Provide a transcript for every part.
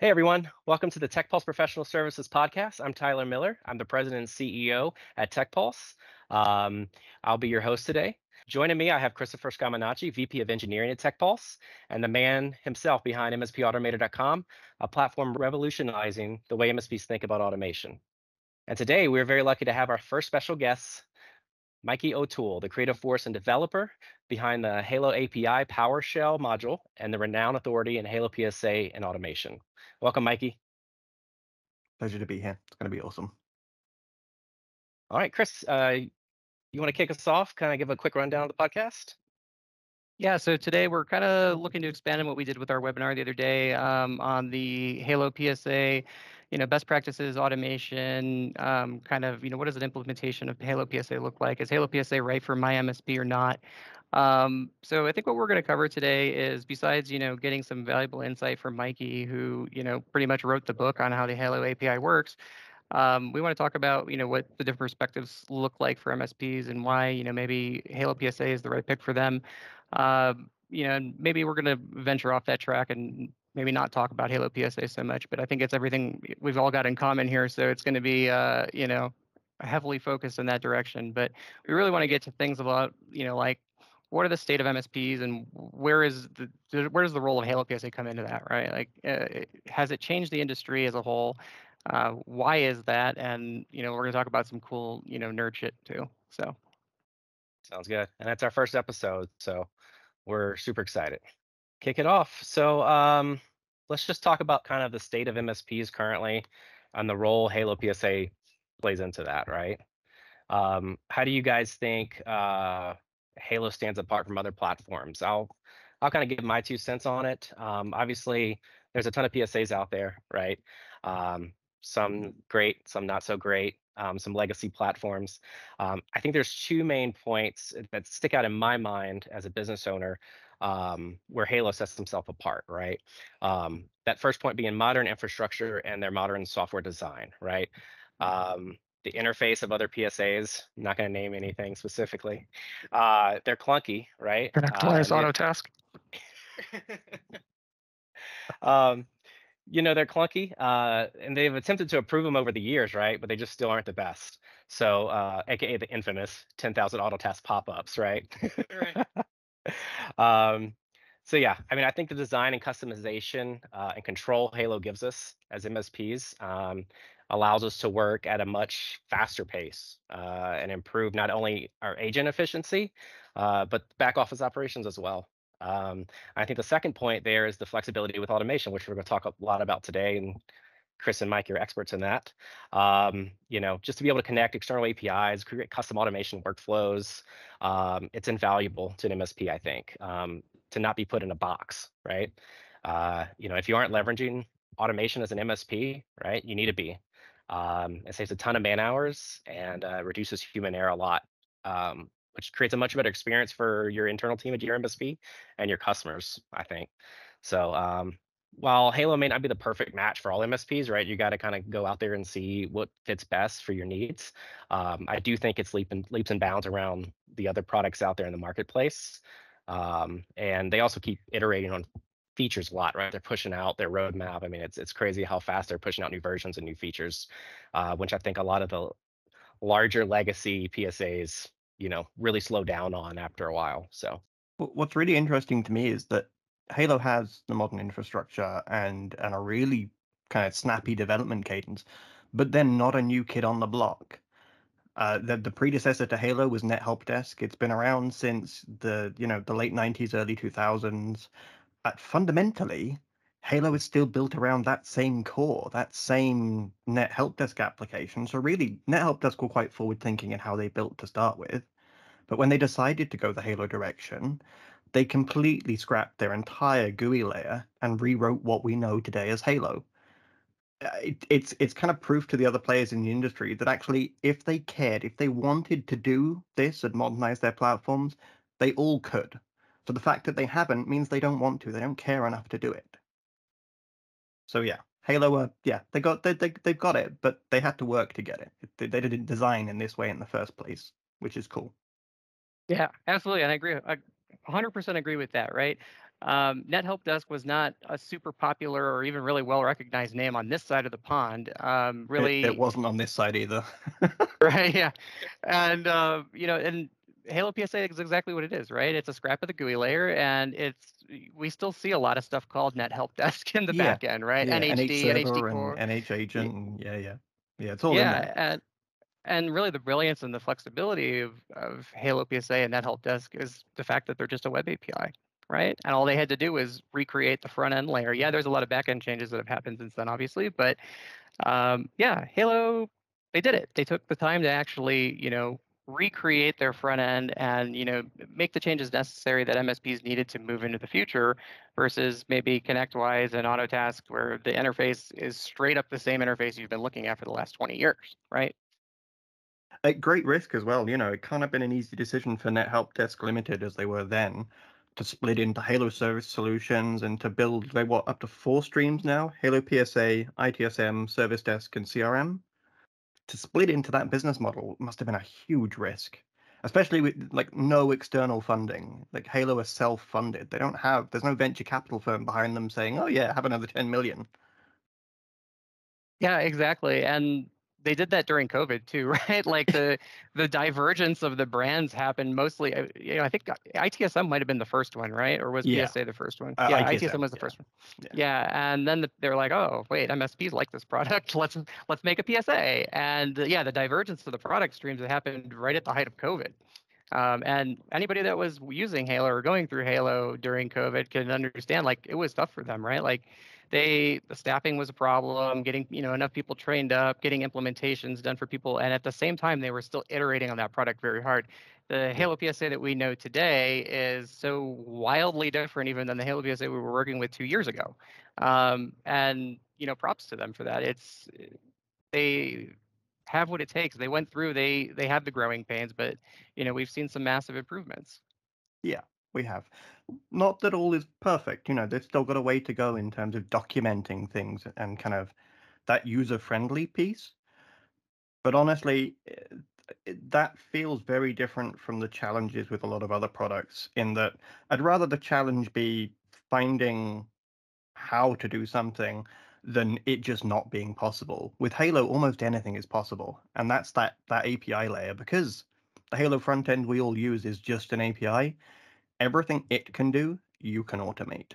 Hey everyone, welcome to the Tech Pulse Professional Services Podcast. I'm Tyler Miller. I'm the president and CEO at TechPulse. Um, I'll be your host today. Joining me, I have Christopher Scaminaci, VP of Engineering at Tech Pulse, and the man himself behind MSPAutomator.com, a platform revolutionizing the way MSPs think about automation. And today, we're very lucky to have our first special guest, Mikey O'Toole, the creative force and developer behind the Halo API PowerShell module and the renowned authority in Halo PSA and automation. Welcome, Mikey. Pleasure to be here. It's going to be awesome. All right, Chris, uh, you want to kick us off? Kind of give a quick rundown of the podcast? Yeah, so today we're kind of looking to expand on what we did with our webinar the other day um, on the Halo PSA, you know, best practices, automation, um, kind of, you know, what does an implementation of Halo PSA look like? Is Halo PSA right for my MSP or not? Um, so I think what we're going to cover today is besides, you know, getting some valuable insight from Mikey, who, you know, pretty much wrote the book on how the Halo API works, um, we want to talk about, you know, what the different perspectives look like for MSPs and why, you know, maybe Halo PSA is the right pick for them. Uh, you know, and maybe we're going to venture off that track and maybe not talk about Halo PSA so much, but I think it's everything we've all got in common here. So it's going to be, uh, you know, heavily focused in that direction. But we really want to get to things about, you know, like what are the state of MSPs and where is the where does the role of Halo PSA come into that, right? Like, uh, has it changed the industry as a whole? Uh, why is that? And you know, we're going to talk about some cool, you know, nerd shit too. So. Sounds good. And that's our first episode. So we're super excited. Kick it off. So um, let's just talk about kind of the state of MSPs currently and the role Halo PSA plays into that, right? Um, how do you guys think uh, Halo stands apart from other platforms? I'll I'll kind of give my two cents on it. Um, obviously, there's a ton of PSAs out there, right? Um, some great, some not so great um, some legacy platforms. Um, I think there's two main points that stick out in my mind as a business owner um, where Halo sets themselves apart, right? Um, that first point being modern infrastructure and their modern software design, right? Um, the interface of other PSAs, I'm not going to name anything specifically. Uh, they're clunky, right? ConnectWise uh, Autotask. um, you know they're clunky uh, and they've attempted to improve them over the years right but they just still aren't the best so uh, aka the infamous 10000 auto task pop-ups right right um, so yeah i mean i think the design and customization uh, and control halo gives us as msps um, allows us to work at a much faster pace uh, and improve not only our agent efficiency uh, but back office operations as well um, I think the second point there is the flexibility with automation, which we're going to talk a lot about today. And Chris and Mike, you're experts in that. Um, you know, just to be able to connect external APIs, create custom automation workflows, um, it's invaluable to an MSP, I think, um, to not be put in a box, right? Uh, you know, if you aren't leveraging automation as an MSP, right, you need to be. Um, it saves a ton of man hours and uh, reduces human error a lot. Um, which creates a much better experience for your internal team at your MSP and your customers, I think. So um, while Halo may not be the perfect match for all MSPs, right? You got to kind of go out there and see what fits best for your needs. Um, I do think it's leap and, leaps and bounds around the other products out there in the marketplace. Um, and they also keep iterating on features a lot, right? They're pushing out their roadmap. I mean, it's it's crazy how fast they're pushing out new versions and new features, uh, which I think a lot of the larger legacy PSAs you know really slow down on after a while so what's really interesting to me is that halo has the modern infrastructure and and a really kind of snappy development cadence but then not a new kid on the block uh, the, the predecessor to Halo was Net Help Desk. It's been around since the you know the late '90s, early 2000s. Uh, fundamentally, Halo is still built around that same core, that same Net Help Desk application. So really, Net Help Desk were quite forward thinking in how they built to start with. But when they decided to go the Halo direction, they completely scrapped their entire GUI layer and rewrote what we know today as Halo. Uh, it, it's it's kind of proof to the other players in the industry that actually, if they cared, if they wanted to do this and modernize their platforms, they all could. So the fact that they haven't means they don't want to. They don't care enough to do it. So yeah, Halo, uh, yeah, they got they, they they've got it, but they had to work to get it. They, they didn't design in this way in the first place, which is cool. Yeah, absolutely, and I agree. I 100% agree with that. Right? um, NetHelp Desk was not a super popular or even really well recognized name on this side of the pond. Um, really, it, it, wasn't on this side either. right? Yeah, and uh, you know, and Halo PSA is exactly what it is, right? It's a scrap of the GUI layer, and it's we still see a lot of stuff called NetHelp Desk in the yeah. back end, right? Yeah, NHD, NHD core, and NH agent, yeah, yeah, yeah. It's all yeah, in there. And, and really the brilliance and the flexibility of, of Halo PSA and NetHelp Desk is the fact that they're just a web API right? And all they had to do was recreate the front end layer. Yeah, there's a lot of back end changes that have happened since then, obviously, but um, yeah, Halo, they did it. They took the time to actually, you know, recreate their front end and you know make the changes necessary that MSPs needed to move into the future versus maybe ConnectWise and Autotask where the interface is straight up the same interface you've been looking at for the last 20 years, right? At great risk as well, you know, it can't have been an easy decision for NetHelp Desk Limited as they were then to split into Halo Service Solutions and to build they what up to four streams now: Halo PSA, ITSM, Service Desk, and CRM. To split into that business model must have been a huge risk, especially with like no external funding. Like Halo is self-funded; they don't have there's no venture capital firm behind them saying, "Oh yeah, have another ten million. Yeah, exactly. And they did that during COVID too, right? Like the the divergence of the brands happened mostly. Uh, you know, I think ITSM might have been the first one, right? Or was yeah. PSA the first one? Uh, yeah, ITSM, ITSM was the yeah. first one. Yeah. yeah, and then the, they're like, oh wait, MSPs like this product. Let's let's make a PSA. And uh, yeah, the divergence of the product streams that happened right at the height of COVID. Um, and anybody that was using Halo or going through Halo during COVID can understand like it was tough for them, right? Like they the staffing was a problem getting you know enough people trained up getting implementations done for people and at the same time they were still iterating on that product very hard. The halo psa that we know today is so wildly different even than the halo psa we were working with two years ago. Um, and you know props to them for that. It's they have what it takes. They went through they they have the growing pains but you know we've seen some massive improvements. Yeah we have. Not that all is perfect, you know, they've still got a way to go in terms of documenting things and kind of that user friendly piece. But honestly, eh, that feels very different from the challenges with a lot of other products, in that I'd rather the challenge be finding how to do something than it just not being possible. With Halo, almost anything is possible, and that's that that API layer because the Halo front end we all use is just an API everything it can do, you can automate.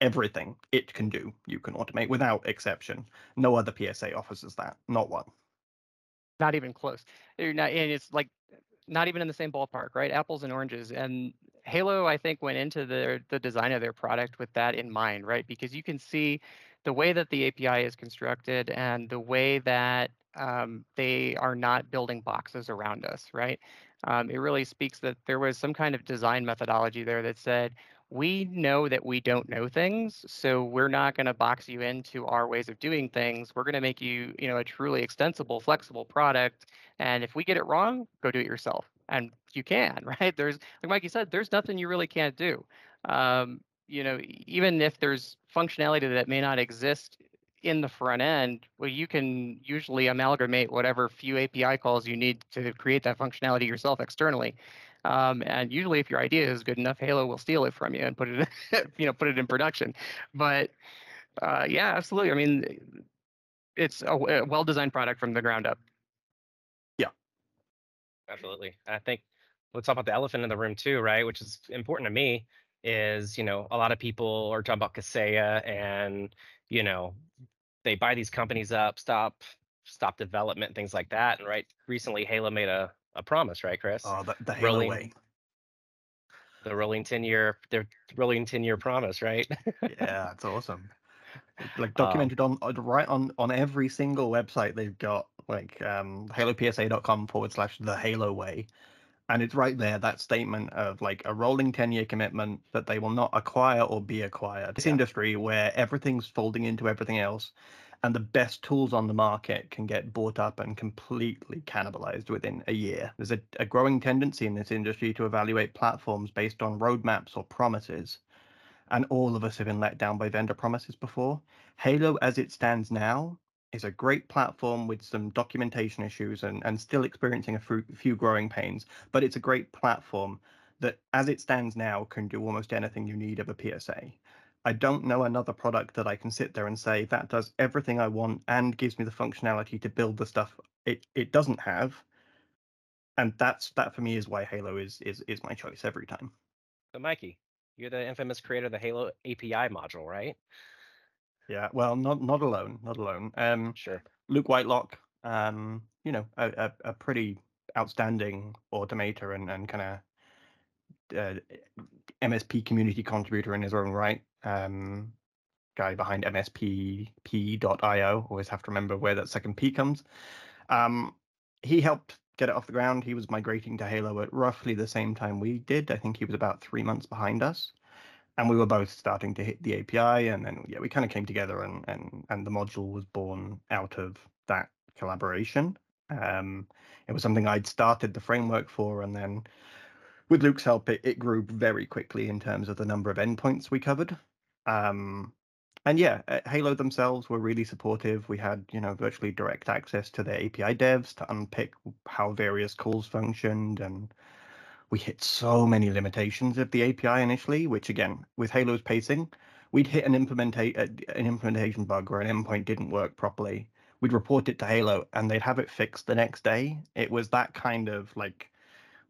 Everything it can do, you can automate without exception. No other PSA offers that, not one. Not even close. Not, and it's like not even in the same ballpark, right? Apples and oranges. And Halo, I think, went into the the design of their product with that in mind, right? Because you can see the way that the API is constructed and the way that um, they are not building boxes around us, right? Um, it really speaks that there was some kind of design methodology there that said, we know that we don't know things, so we're not going to box you into our ways of doing things. We're going to make you, you know, a truly extensible, flexible product. And if we get it wrong, go do it yourself. And you can, right? There's, like Mikey said, there's nothing you really can't do. Um, you know, even if there's functionality that may not exist in the front end, well, you can usually amalgamate whatever few API calls you need to create that functionality yourself externally. Um, and usually, if your idea is good enough, Halo will steal it from you and put it, you know, put it in production. But uh, yeah, absolutely. I mean, it's a, a well-designed product from the ground up. Yeah, absolutely. I think let's talk about the elephant in the room too, right? Which is important to me. Is you know a lot of people are talking about Kaseya and you know they buy these companies up, stop stop development, things like that. And right recently, Halo made a, a promise, right, Chris? Oh, the, the Halo rolling, way. The rolling ten year, their rolling ten year promise, right? yeah, it's awesome. Like um documented um, on right on on every single website they've got like um halopsa.com forward slash the Halo way and it's right there that statement of like a rolling 10 year commitment that they will not acquire or be acquired. This yeah. industry where everything's folding into everything else and the best tools on the market can get bought up and completely cannibalized within a year. There's a, a growing tendency in this industry to evaluate platforms based on roadmaps or promises and all of us have been let down by vendor promises before. Halo as it stands now is a great platform with some documentation issues and, and still experiencing a few, growing pains, but it's a great platform that as it stands now can do almost anything you need of a PSA. I don't know another product that I can sit there and say that does everything I want and gives me the functionality to build the stuff it, it doesn't have. And that's that for me is why Halo is is is my choice every time. So Mikey, you're the infamous creator of the Halo API module, right? Yeah, well, not not alone, not alone. Um, Sure. Luke Whitelock, um, you know, a, a, a pretty outstanding automator and, and kind of uh, MSP community contributor in his own right. Um, guy behind MSPP.io. Always have to remember where that second P comes. Um, he helped get it off the ground. He was migrating to Halo at roughly the same time we did. I think he was about three months behind us. And we were both starting to hit the API, and then yeah, we kind of came together, and and and the module was born out of that collaboration. Um, it was something I'd started the framework for, and then with Luke's help, it, it grew very quickly in terms of the number of endpoints we covered. Um, and yeah, Halo themselves were really supportive. We had, you know, virtually direct access to their API devs to unpick how various calls functioned, and we hit so many limitations of the API initially. Which again, with Halo's pacing, we'd hit an implementate an implementation bug where an endpoint didn't work properly. We'd report it to Halo, and they'd have it fixed the next day. It was that kind of like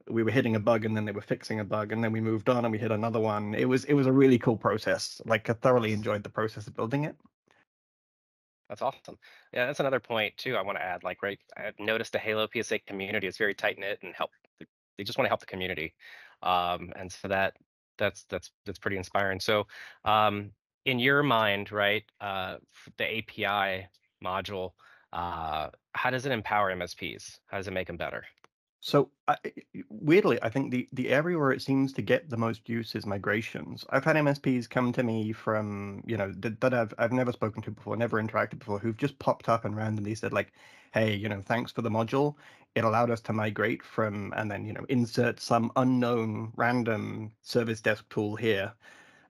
we were hitting a bug and then they were fixing a bug and then we moved on and we hit another one. It was it was a really cool process. Like I thoroughly enjoyed the process of building it. That's awesome. Yeah, that's another point too. I want to add, like, right, I noticed the Halo PSA community is very tight knit and help. They just want to help the community, um, and so that that's that's that's pretty inspiring. So, um, in your mind, right, uh, the API module, uh, how does it empower MSPs? How does it make them better? So I, weirdly, I think the the area where it seems to get the most use is migrations. I've had MSPs come to me from you know that, that I've I've never spoken to before, never interacted before, who've just popped up and randomly said like, "Hey, you know, thanks for the module. It allowed us to migrate from and then you know insert some unknown random service desk tool here."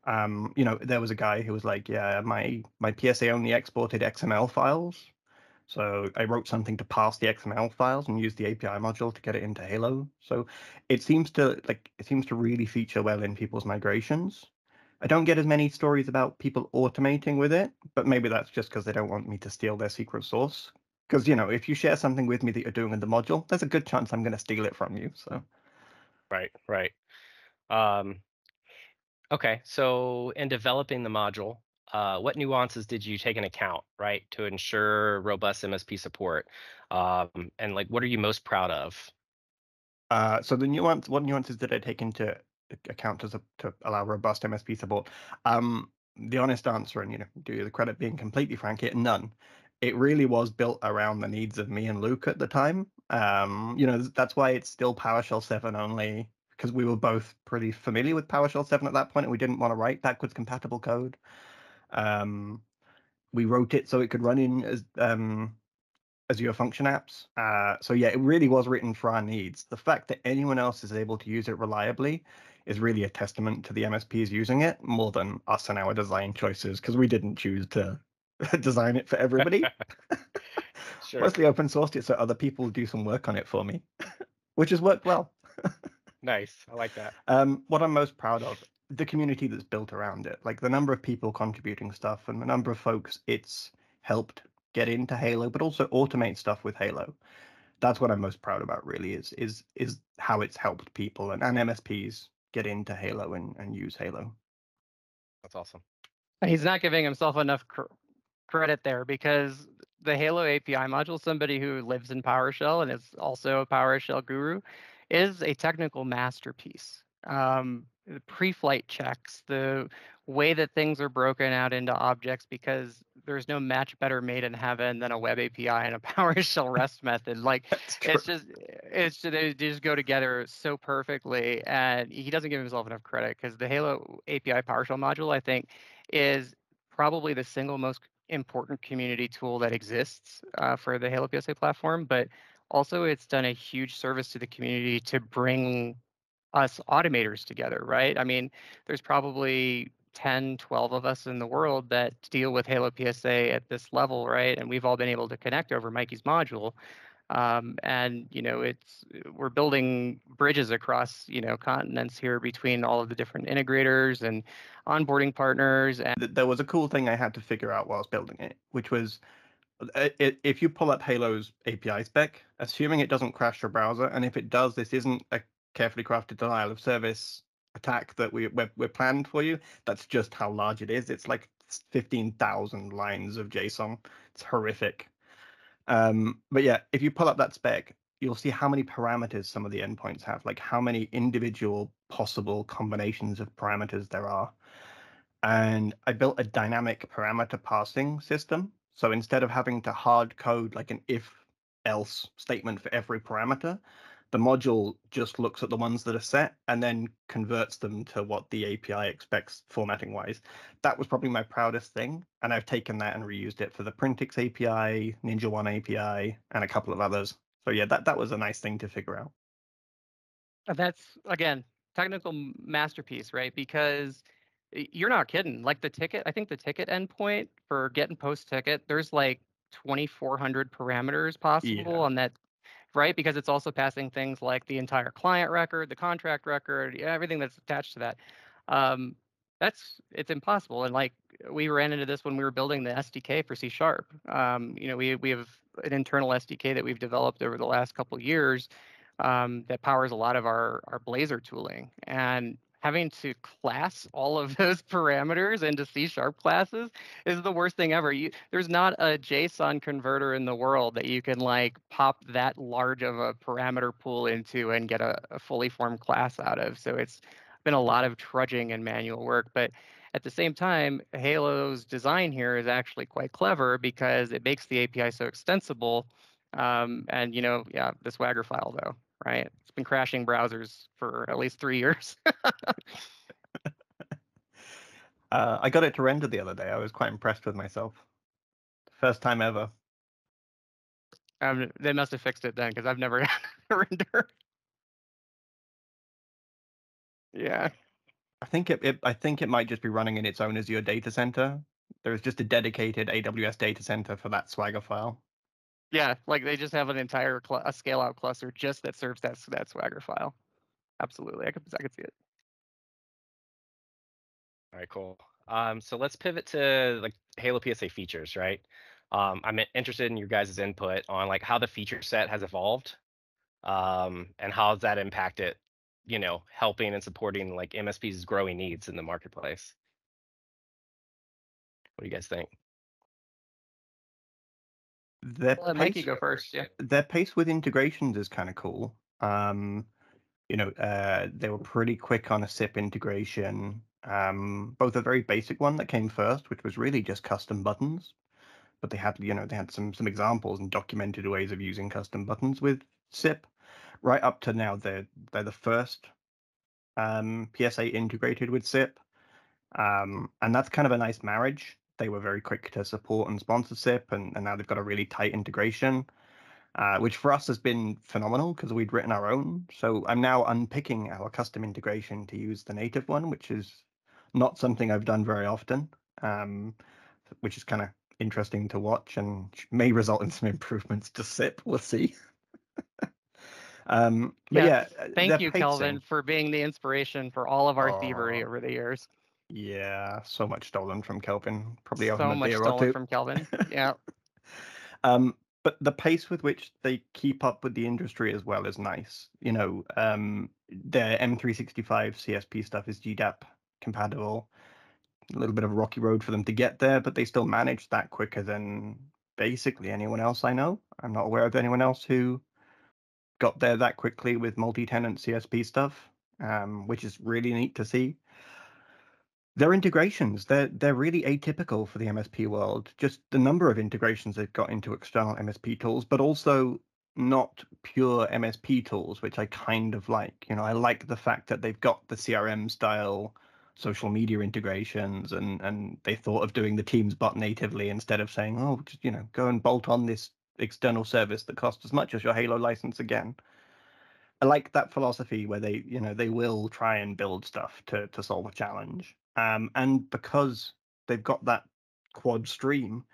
Um, you know, there was a guy who was like, "Yeah, my my PSA only exported XML files so I wrote something to parse the XML files and use the API module to get it into Halo. So it seems to like it seems to really feature well in people's migrations. I don't get as many stories about people automating with it, but maybe that's just because they don't want me to steal their secret source. Because you know, if you share something with me that you're doing in the module, there's a good chance I'm going to steal it from you. So. Right. Right. Um, okay. So in developing the module, uh, what nuances did you take into account, right, to ensure robust MSP support? Um, and like, what are you most proud of? Uh, so the nuance, what nuances did I take into account to, to allow robust MSP support? Um, the honest answer, and you know, do the credit being completely frank here, none. It really was built around the needs of me and Luke at the time. Um, you know, that's why it's still PowerShell 7 only because we were both pretty familiar with PowerShell 7 at that point, and we didn't want to write backwards compatible code. Um, we wrote it so it could run in as um, Azure Function apps. Uh, so yeah, it really was written for our needs. The fact that anyone else is able to use it reliably is really a testament to the MSPs using it more than us and our design choices because we didn't choose to design it for everybody. sure. Mostly open sourced it so other people do some work on it for me, which has worked well. nice. I like that. Um, what I'm most proud of the community that's built around it, like the number of people contributing stuff and the number of folks it's helped get into Halo, but also automate stuff with Halo. That's what I'm most proud about. Really, is is is how it's helped people and, and MSPs get into Halo and, and use Halo. That's awesome. He's not giving himself enough cr- credit there because the Halo API module, somebody who lives in PowerShell and is also a PowerShell guru, is a technical masterpiece. Um, the pre-flight checks, the way that things are broken out into objects because there's no match better made in heaven than a web API and a PowerShell REST method. Like it's just it's just, they just go together so perfectly. And he doesn't give himself enough credit because the Halo API PowerShell module, I think, is probably the single most important community tool that exists uh, for the Halo PSA platform. But also, it's done a huge service to the community to bring us automators together, right? I mean, there's probably 10, 12 of us in the world that deal with Halo PSA at this level, right? And we've all been able to connect over Mikey's module. Um, and you know, it's we're building bridges across you know continents here between all of the different integrators and onboarding partners. And there was a cool thing I had to figure out whilst building it, which was uh, if you pull up Halo's API spec, assuming it doesn't crash your browser, and if it does, this isn't a carefully crafted denial of service attack that we we're, we're planned for you. That's just how large it is. It's like fifteen thousand lines of JSON. It's horrific. Um, but yeah, if you pull up that spec, you'll see how many parameters some of the endpoints have, like how many individual possible combinations of parameters there are. And I built a dynamic parameter passing system so instead of having to hard code like an if else statement for every parameter, the module just looks at the ones that are set and then converts them to what the API expects formatting wise. That was probably my proudest thing. And I've taken that and reused it for the Printix API, Ninja One API, and a couple of others. So yeah, that, that was a nice thing to figure out. Uh, that's again, technical masterpiece, right? Because you're not kidding. Like the ticket, I think the ticket endpoint for get and post ticket, there's like 2,400 parameters possible yeah. on that, right? Because it's also passing things like the entire client record, the contract record, everything that's attached to that. Um, that's it's impossible. And like we ran into this when we were building the SDK for C Sharp. Um, you know, we we have an internal SDK that we've developed over the last couple years um, that powers a lot of our our Blazor tooling. And having to class all of those parameters into C sharp classes is the worst thing ever. You, there's not a JSON converter in the world that you can like pop that large of a parameter pool into and get a, a fully formed class out of. So it's been a lot of trudging and manual work, but at the same time, Halo's design here is actually quite clever because it makes the API so extensible. Um, and you know, yeah, the Swagger file though, right? It's been crashing browsers for at least three years. uh, I got it to render the other day. I was quite impressed with myself. First time ever. Um, they must have fixed it then because I've never had a render. Yeah. I think it, it, I think it might just be running in its own Azure data center. There is just a dedicated AWS data center for that Swagger file. Yeah, like they just have an entire cl- a scale out cluster just that serves that that Swagger file. Absolutely, I could I could see it. All right, cool. Um, so let's pivot to like Halo PSA features, right? Um, I'm interested in your guys' input on like how the feature set has evolved, um, and how has that impacted, you know, helping and supporting like MSP's growing needs in the marketplace. What do you guys think? Their Well, Mikey go first. Yeah. their pace with integrations is kind of cool. Um, you know, uh, they were pretty quick on a CIPP integration. Um, both a very basic one that came first, which was really just custom buttons, but they had, you know, they had some some examples and documented ways of using custom buttons with CIPP, right up to now. They're they're the first um, PSA integrated with CIPP, um, and that's kind of a nice marriage they were very quick to support and sponsorship, and, and now they've got a really tight integration, uh, which for us has been phenomenal because we'd written our own. So I'm now unpicking our custom integration to use the native one, which is not something I've done very often, um, which is kind of interesting to watch and may result in some improvements to CIPP. We'll see. um, yeah, yeah, thank you, Kelvin, for being the inspiration for all of our oh. thievery over the years. Yeah, so much stolen from Kelvin. Probably so much stolen from Kelvin. Yeah. um, but the pace with which they keep up with the industry as well is nice. You know, um, their M365 CSP stuff is GDAP compatible. A little bit of a rocky road for them to get there, but they still manage that quicker than basically anyone else I know. I'm not aware of anyone else who got there that quickly with multi-tenant CSP stuff, um, which is really neat to see their integrations they're they're really atypical for the MSP world. Just the number of integrations they've got into external MSP tools, but also not pure MSP tools, which I kind of like. You know, I like the fact that they've got the CRM style social media integrations and and they thought of doing the Teams bot natively instead of saying, oh, just you know, go and bolt on this external service that costs as much as your Halo license again. I like that philosophy where they, you know, they will try and build stuff to to solve a challenge. Um, and because they've got that quad stream,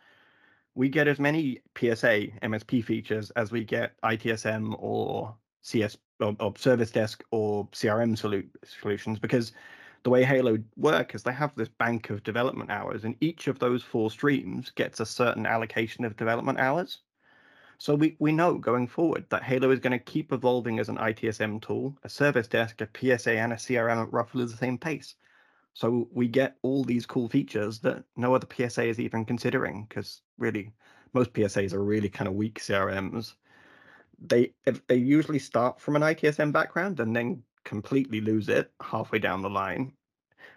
we get as many PSA MSP features as we get ITSM or CS or, or Service Desk or CRM solu- solutions because the way Halo work is they have this bank of development hours, and each of those four streams gets a certain allocation of development hours. So we, we know going forward that Halo is going to keep evolving as an ITSM tool, a service desk, a PSA, and a CRM at roughly the same pace. So we get all these cool features that no other PSA is even considering because really most PSAs are really kind of weak CRMs. They they usually start from an ITSM background and then completely lose it halfway down the line.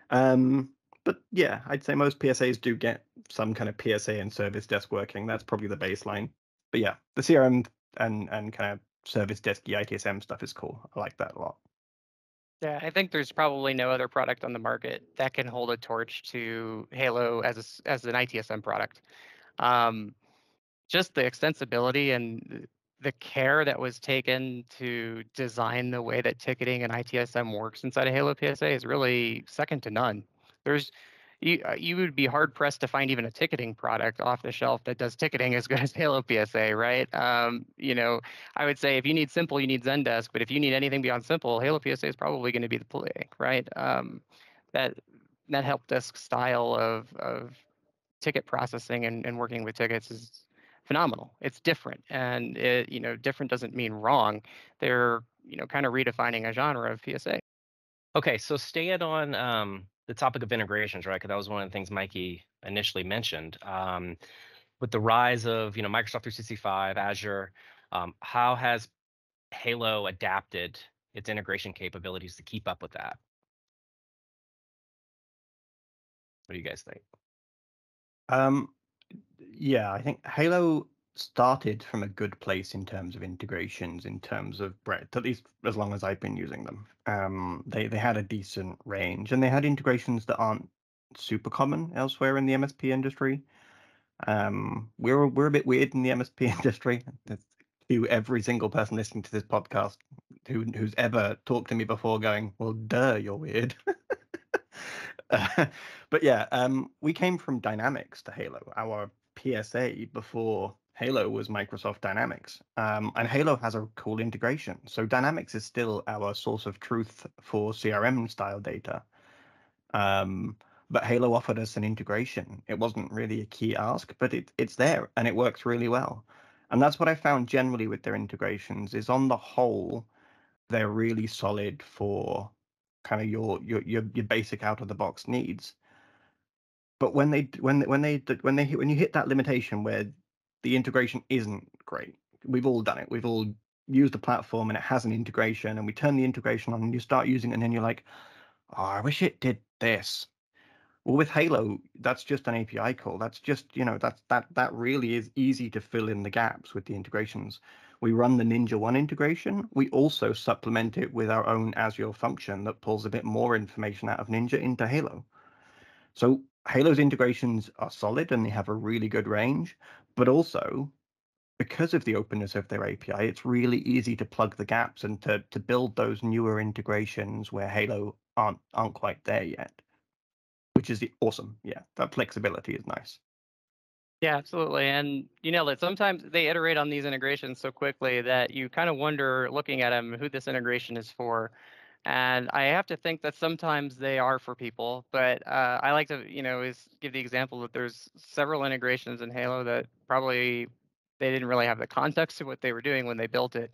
Um, but yeah, I'd say most PSAs do get some kind of PSA and service desk working. That's probably the baseline. But yeah, the CRM and and kind of service desk ITSM stuff is cool. I like that a lot. Yeah, I think there's probably no other product on the market that can hold a torch to Halo as a, as an ITSM product. Um, just the extensibility and the care that was taken to design the way that ticketing and ITSM works inside of Halo PSA is really second to none. There's you uh, you would be hard pressed to find even a ticketing product off the shelf that does ticketing as good as Halo PSA, right? Um, you know, I would say if you need simple, you need Zendesk, but if you need anything beyond simple, Halo PSA is probably going to be the play, right? Um, that that help desk style of of ticket processing and, and working with tickets is phenomenal. It's different, and it you know different doesn't mean wrong. They're you know kind of redefining a genre of PSA. Okay, so staying on um, the topic of integrations, right? Because that was one of the things Mikey initially mentioned. Um, with the rise of you know Microsoft 365, Azure, um, how has Halo adapted its integration capabilities to keep up with that? What do you guys think? Um, yeah, I think Halo started from a good place in terms of integrations, in terms of breadth, at least as long as I've been using them. Um, they they had a decent range, and they had integrations that aren't super common elsewhere in the MSP industry. Um, we're we're a bit weird in the MSP industry. To every single person listening to this podcast who who's ever talked to me before, going, "Well, duh, you're weird." uh, but yeah, um, we came from Dynamics to Halo. Our PSA before Halo was Microsoft Dynamics. Um, and Halo has a cool integration. So Dynamics is still our source of truth for CRM style data. Um, but Halo offered us an integration. It wasn't really a key ask, but it, it's there and it works really well. And that's what I found generally with their integrations is on the whole, they're really solid for kind of your your your, your basic out of the box needs. But when they when when they when they when you hit that limitation where the integration isn't great. We've all done it. We've all used the platform and it has an integration, and we turn the integration on and you start using it, and then you're like, oh, I wish it did this. Well, with Halo, that's just an API call. That's just, you know, that's that that really is easy to fill in the gaps with the integrations. We run the Ninja One integration. We also supplement it with our own Azure function that pulls a bit more information out of Ninja into Halo. So Halo's integrations are solid and they have a really good range, but also because of the openness of their API, it's really easy to plug the gaps and to to build those newer integrations where Halo aren't aren't quite there yet, which is the awesome. Yeah, that flexibility is nice. Yeah, absolutely. And you know that sometimes they iterate on these integrations so quickly that you kind of wonder, looking at them, who this integration is for. And I have to think that sometimes they are for people, but uh, I like to, you know, is give the example that there's several integrations in Halo that probably they didn't really have the context of what they were doing when they built it.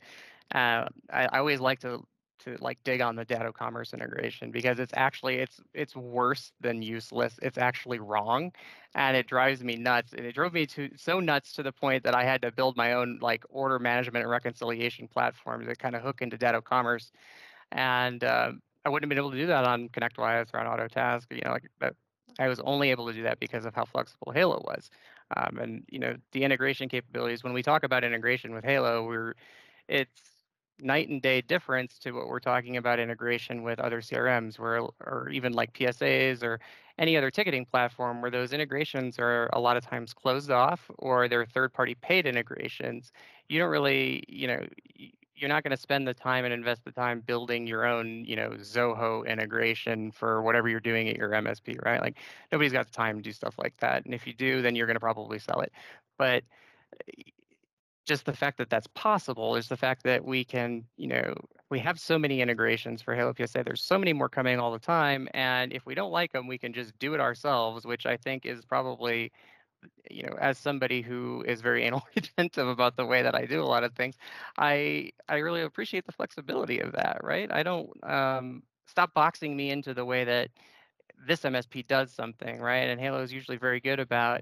Uh, I, I always like to to like dig on the Datto Commerce integration because it's actually it's it's worse than useless. It's actually wrong, and it drives me nuts. And it drove me to so nuts to the point that I had to build my own like order management and reconciliation platform to kind of hook into Datto Commerce and uh, I wouldn't have been able to do that on ConnectWise or on AutoTask. You know, like I was only able to do that because of how flexible Halo was. Um, and you know, the integration capabilities. When we talk about integration with Halo, we're it's night and day difference to what we're talking about integration with other CRMs, where or even like PSAs or any other ticketing platform, where those integrations are a lot of times closed off or they're third-party paid integrations. You don't really, you know, you're not going to spend the time and invest the time building your own, you know, Zoho integration for whatever you're doing at your MSP, right? Like nobody's got the time to do stuff like that. And if you do, then you're going to probably sell it. But eh, just the fact that that's possible is the fact that we can, you know, we have so many integrations for Halo PSA. There's so many more coming all the time, and if we don't like them, we can just do it ourselves, which I think is probably, you know, as somebody who is very anal retentive about the way that I do a lot of things, I I really appreciate the flexibility of that. Right? I don't um, stop boxing me into the way that this MSP does something, right? And Halo is usually very good about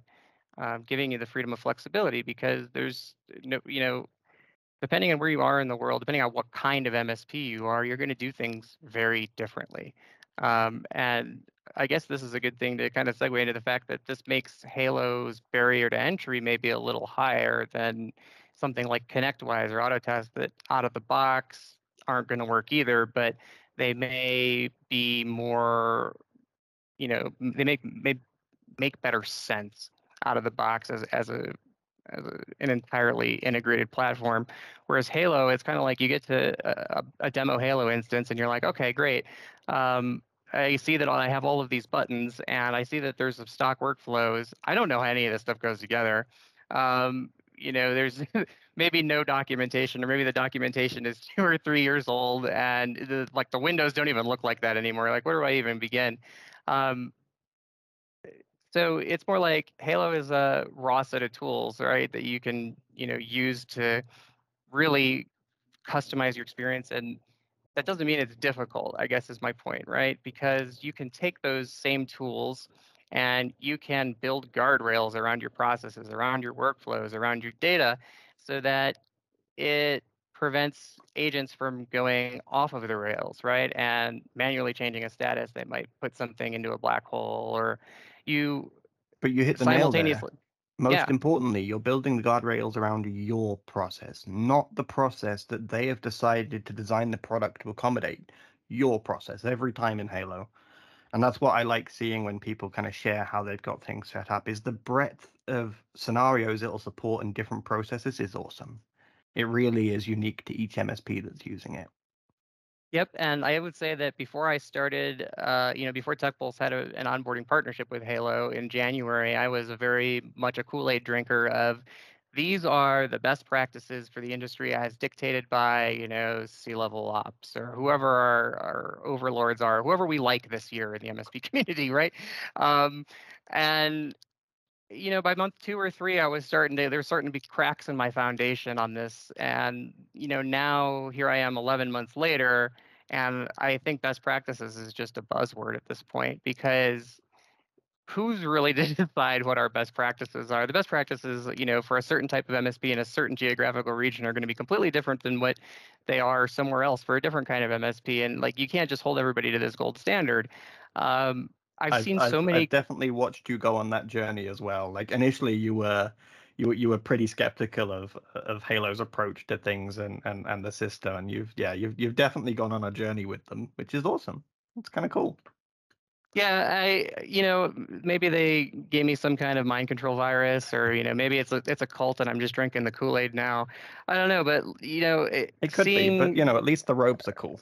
um, giving you the freedom of flexibility because there's no, you know, depending on where you are in the world, depending on what kind of MSP you are, you're going to do things very differently. Um, and I guess this is a good thing to kind of segue into the fact that this makes Halo's barrier to entry maybe a little higher than something like ConnectWise or Autotask that out of the box aren't going to work either, but they may be more, you know, they make may make better sense out of the box as as a as a, an entirely integrated platform. Whereas Halo, it's kind of like you get to a, a, demo Halo instance and you're like, okay, great. Um, I see that I have all of these buttons and I see that there's some stock workflows. I don't know how any of this stuff goes together. Um, you know, there's maybe no documentation, or maybe the documentation is two or three years old, and the, like the windows don't even look like that anymore. Like, where do I even begin? Um, so it's more like Halo is a raw set of tools, right? That you can, you know, use to really customize your experience. And that doesn't mean it's difficult, I guess is my point, right? Because you can take those same tools and you can build guardrails around your processes, around your workflows, around your data so that it prevents agents from going off of the rails, right? And manually changing a status that might put something into a black hole or you but you hit the nail there. Most yeah. importantly, you're building the guardrails around your process, not the process that they have decided to design the product to accommodate. Your process every time in Halo. And that's what I like seeing when people kind of share how they've got things set up is the breadth of scenarios it'll support in different processes is awesome. It really is unique to each MSP that's using it. Yep, and I would say that before I started, uh, you know, before TechPulse had a, an onboarding partnership with Halo in January, I was a very much a Kool-Aid drinker of these are the best practices for the industry as dictated by, you know, Sea-Level Ops or whoever our, our overlords are, whoever we like this year in the MSP community, right? Um, and you know, by month two or three, I was starting to, there were starting to be cracks in my foundation on this. And, you know, now here I am 11 months later, and I think best practices is just a buzzword at this point because who's really to decide what our best practices are? The best practices, you know, for a certain type of MSP in a certain geographical region are going to be completely different than what they are somewhere else for a different kind of MSP. And like, you can't just hold everybody to this gold standard. Um, I've, I've seen so I've, many. I've definitely watched you go on that journey as well. Like initially, you were you you were pretty skeptical of of Halo's approach to things and and and the system, and you've yeah you've you've definitely gone on a journey with them, which is awesome. It's kind of cool. Yeah, I you know maybe they gave me some kind of mind control virus, or you know maybe it's a it's a cult and I'm just drinking the Kool Aid now. I don't know, but you know it, it could seeing... be, but you know at least the ropes are cool.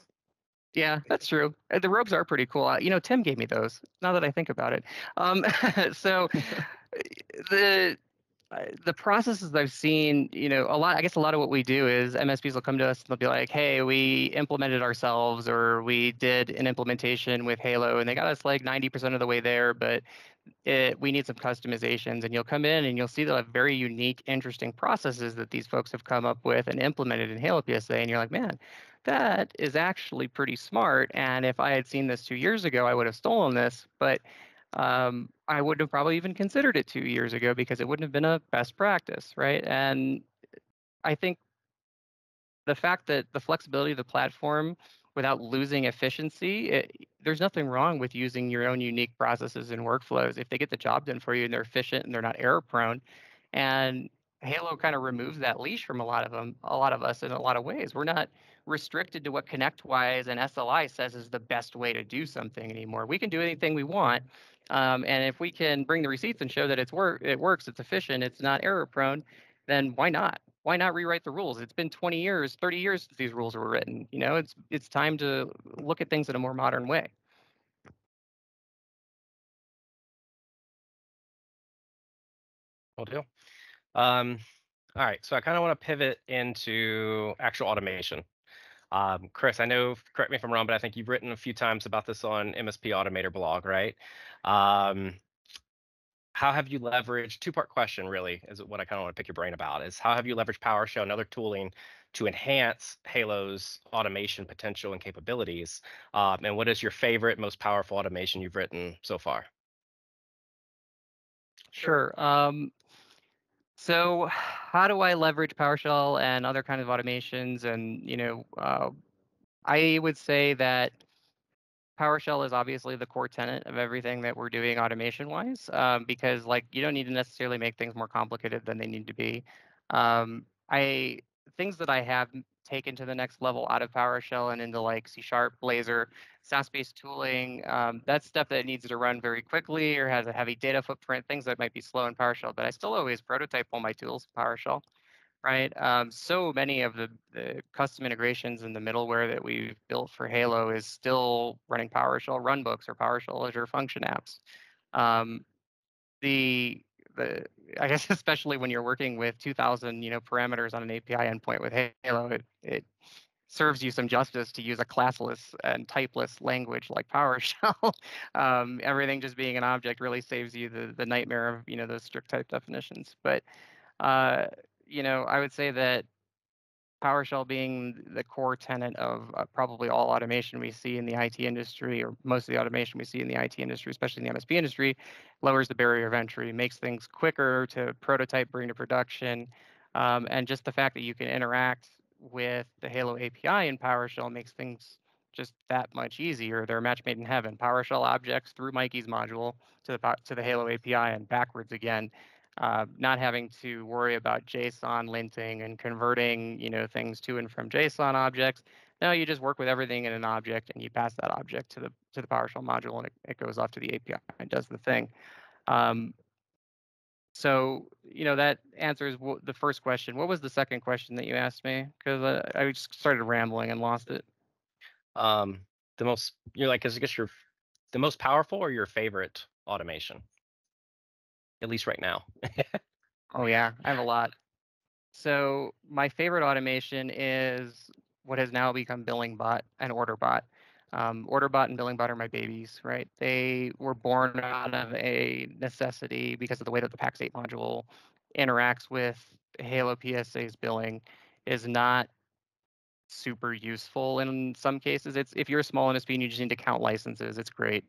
Yeah, that's true. Uh, the robes are pretty cool. Uh, you know, Tim gave me those. Now that I think about it, um, so the uh, the processes I've seen, you know, a lot. I guess a lot of what we do is MSPs will come to us and they'll be like, "Hey, we implemented ourselves, or we did an implementation with Halo, and they got us like 90% of the way there, but it, we need some customizations." And you'll come in and you'll see the very unique, interesting processes that these folks have come up with and implemented in Halo PSA, and you're like, "Man, that is actually pretty smart. And if I had seen this two years ago, I would have stolen this. But um, I wouldn't have probably even considered it two years ago because it wouldn't have been a best practice, right? And I think the fact that the flexibility of the platform without losing efficiency, it, there's nothing wrong with using your own unique processes and workflows if they get the job done for you and they're efficient and they're not error prone. And Halo kind of removes that leash from a lot of them, a lot of us in a lot of ways. We're not restricted to what ConnectWise and SLI says is the best way to do something anymore. We can do anything we want. Um, and if we can bring the receipts and show that it's work, it works, it's efficient, it's not error prone, then why not? Why not rewrite the rules? It's been 20 years, 30 years since these rules were written. You know, it's it's time to look at things in a more modern way. Will do. Um, all right, so I kind of want to pivot into actual automation. Um, Chris, I know, correct me if I'm wrong, but I think you've written a few times about this on MSP Automator blog, right? Um, how have you leveraged, two-part question really, is what I kind of want to pick your brain about, is how have you leveraged PowerShell and other tooling to enhance Halo's automation potential and capabilities? Um, and what is your favorite, most powerful automation you've written so far? Sure. Um, so how do I leverage PowerShell and other kinds of automations? And, you know, uh, I would say that PowerShell is obviously the core tenant of everything that we're doing automation wise, um, because like you don't need to necessarily make things more complicated than they need to be. Um, I things that I have taken to the next level out of PowerShell and into like C Sharp, Blazor, SaaS-based tooling. Um, that's stuff that needs to run very quickly or has a heavy data footprint, things that might be slow in PowerShell. But I still always prototype all my tools in PowerShell, right? Um, so many of the, the custom integrations in the middleware that we've built for Halo is still running PowerShell runbooks or PowerShell Azure Function apps. Um, the the I guess especially when you're working with 2,000 you know parameters on an API endpoint with Halo, it, it serves you some justice to use a classless and typeless language like PowerShell. um, everything just being an object really saves you the the nightmare of you know those strict type definitions. But uh, you know I would say that PowerShell being the core tenet of uh, probably all automation we see in the IT industry, or most of the automation we see in the IT industry, especially in the MSP industry, lowers the barrier of entry, makes things quicker to prototype, bring to production. Um, and just the fact that you can interact with the Halo API in PowerShell makes things just that much easier. They're a match made in heaven. PowerShell objects through Mikey's module to the to the Halo API and backwards again uh, not having to worry about JSON linting and converting, you know, things to and from JSON objects. No, you just work with everything in an object and you pass that object to the to the PowerShell module and it, it goes off to the API and does the thing. Um, so, you know, that answers the first question. What was the second question that you asked me? Because uh, I just started rambling and lost it. Um, the most, you're like, I guess you're the most powerful or your favorite automation? At least right now. oh yeah, I have a lot. So my favorite automation is what has now become Billing Bot and Order Bot. Um, OrderBot and BillingBot are my babies, right? They were born out of a necessity because of the way that the Pax8 module interacts with Halo PSA's billing is not super useful in some cases. It's if you're a small MSP and you just need to count licenses, it's great.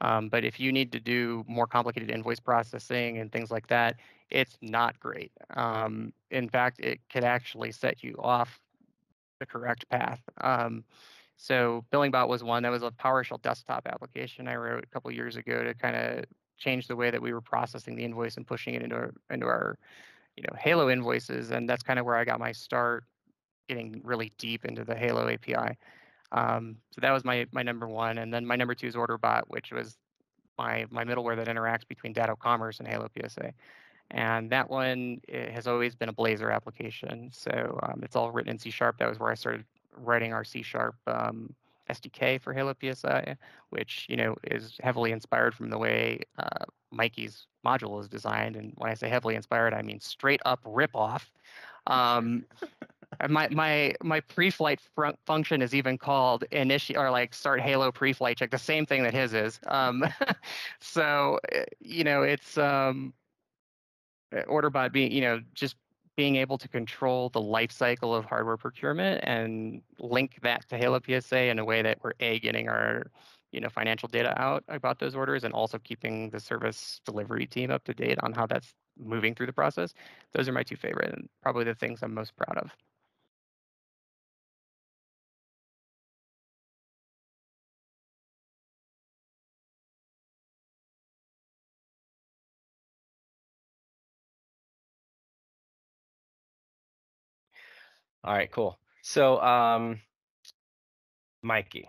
Um, but if you need to do more complicated invoice processing and things like that, it's not great. Um, in fact, it could actually set you off the correct path. Um, so BillingBot was one that was a PowerShell desktop application I wrote a couple years ago to kind of change the way that we were processing the invoice and pushing it into our, into our you know Halo invoices, and that's kind of where I got my start getting really deep into the Halo API. Um, so that was my my number one, and then my number two is OrderBot, which was my my middleware that interacts between Datto Commerce and Halo PSA. And that one has always been a Blazor application. So um, it's all written in C Sharp. That was where I started writing our C Sharp um, SDK for Halo PSA, which you know is heavily inspired from the way uh, Mikey's module is designed. And when I say heavily inspired, I mean straight up rip off. Um, my my my pre-flight function is even called initiate or like start Halo pre-flight check, the same thing that his is. Um, so eh, you know, it's um, eh, OrderBot being you know just being able to control the life cycle of hardware procurement and link that to Halo PSA in a way that we're a getting our you know financial data out about those orders and also keeping the service delivery team up to date on how that's moving through the process. Those are my two favorite and probably the things I'm most proud of. All right, cool. So, um, Mikey,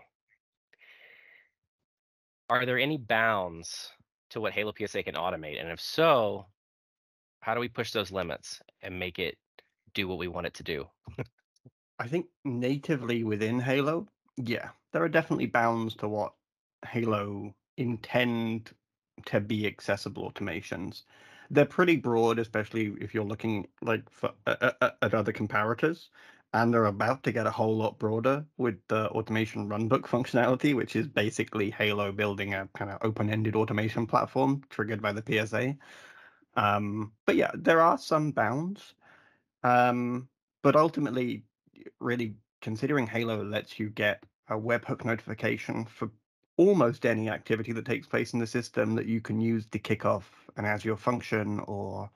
are there any bounds to what Halo PSA can automate? And if so, how do we push those limits and make it do what we want it to do. I think natively within Halo, yeah, there are definitely bounds to what Halo intend to be accessible automations. They're pretty broad, especially if you're looking like for, uh, uh, at other comparators, and they're about to get a whole lot broader with the automation runbook functionality, which is basically Halo building a kind of open-ended automation platform triggered by the PSA. Um, but yeah, there are some bounds. Um, but ultimately, really considering Halo lets you get a webhook notification for almost any activity that takes place in the system that you can use to kick off an Azure function or